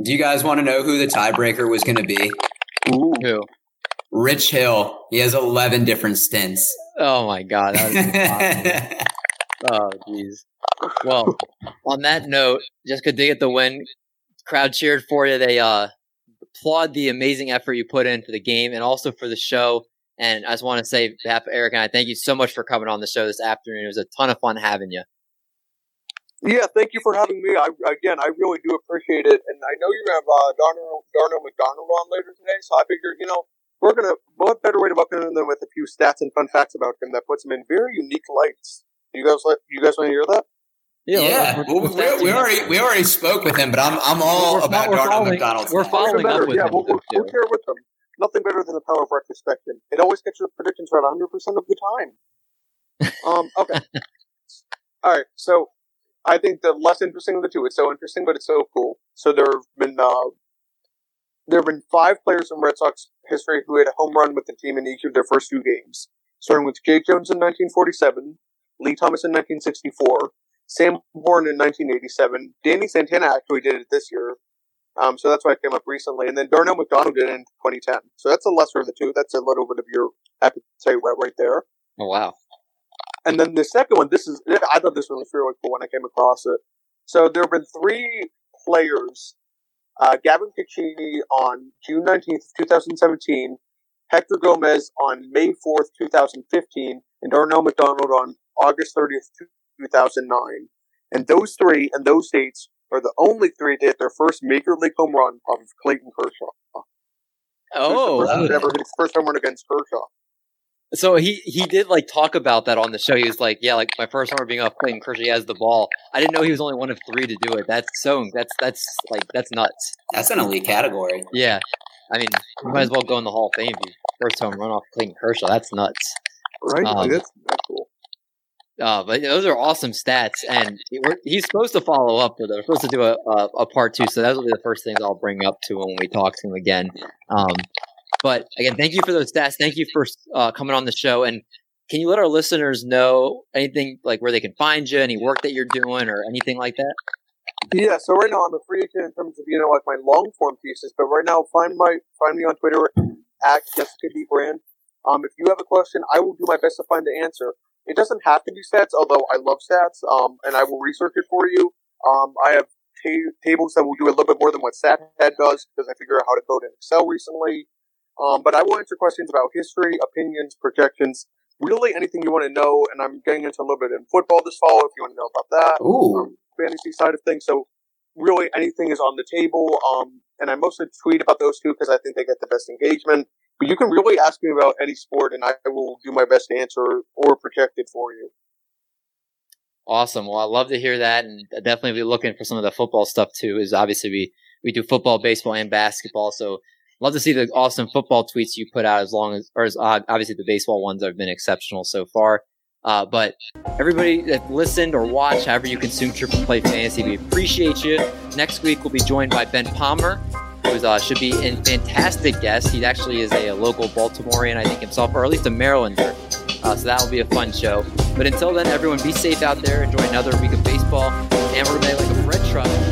Do you guys want to know who the tiebreaker was going to be? Ooh. Who? Rich Hill. He has 11 different stints. Oh my god. That oh jeez. Well, on that note, Jessica did get the win. Crowd cheered for you. They uh applaud the amazing effort you put in for the game and also for the show. And I just want to say, behalf of Eric and I, thank you so much for coming on the show this afternoon. It was a ton of fun having you. Yeah, thank you for having me. I, again, I really do appreciate it. And I know you're going to have uh, Darnell, Darnell McDonald on later today, so I figured, you know, we're going to, what better way to welcome him than with a few stats and fun facts about him that puts him in very unique lights. You guys, let, you guys want to hear that? Yeah, yeah. Well, we, we, already we already spoke with him, but I'm I'm all we're, about we're Darnell following, McDonald. We're following up with yeah, him. We'll, we'll, we'll share with him. Nothing better than the power of retrospective. It always gets your predictions right 100 percent of the time. um. Okay. all right. So I think the less interesting of the two. It's so interesting, but it's so cool. So there have been uh, there have been five players in Red Sox history who had a home run with the team in each of their first two games, starting with Jake Jones in 1947, Lee Thomas in 1964, Sam Horn in 1987. Danny Santana actually did it this year, um, so that's why it came up recently. And then Darnell McDonald did it in 2010. So that's a lesser of the two. That's a little bit of your appetite right there. Oh wow! And then the second one, this is I thought this one was really cool when I came across it. So there have been three players: uh, Gavin Cecchini on June 19th, 2017, Hector Gomez on May 4th, 2015, and Darnell McDonald on August 30th, 2009. And those three and those dates are the only three that hit their first major league home run off of Clayton Kershaw. Oh, Who's ever hit his first home run against Kershaw. So he he did like talk about that on the show. He was like, "Yeah, like my first homer being off Clayton Kershaw has the ball." I didn't know he was only one of three to do it. That's so that's that's like that's nuts. That's an elite category. Yeah, I mean, you might as well go in the Hall of Fame. If you first home run off Clayton Kershaw. That's nuts. Right? Um, that's, that's cool. Uh, but those are awesome stats, and he's supposed to follow up with it. We're supposed to do a, a, a part two, so that will be the first things I'll bring up to when we talk to him again. Um, but again, thank you for those stats. Thank you for uh, coming on the show. And can you let our listeners know anything like where they can find you, any work that you're doing, or anything like that? Yeah. So right now I'm a free agent in terms of you know like my long form pieces, but right now find my find me on Twitter at Jessica D Brand. Um, if you have a question, I will do my best to find the answer. It doesn't have to be stats, although I love stats, um, and I will research it for you. Um, I have ta- tables that will do a little bit more than what StatHead does because I figured out how to code in Excel recently. Um, but I will answer questions about history, opinions, projections, really anything you want to know. And I'm getting into a little bit in football this fall if you want to know about that. Ooh. Um, fantasy side of things. So really anything is on the table. Um, and I mostly tweet about those two because I think they get the best engagement. But you can really ask me about any sport and I will do my best to answer or project it for you. Awesome. Well, I love to hear that, and definitely be looking for some of the football stuff too. Is obviously we we do football, baseball, and basketball. So love to see the awesome football tweets you put out. As long as, or as uh, obviously the baseball ones have been exceptional so far. Uh, but everybody that listened or watched, however you consume Triple Play Fantasy, we appreciate you. Next week we'll be joined by Ben Palmer, who uh, should be a fantastic guest. He actually is a, a, local Baltimorean, I think himself, or at least a Marylander. Uh, so that will be a fun show. But until then, everyone be safe out there. Enjoy another week of baseball, and we're like a bread truck.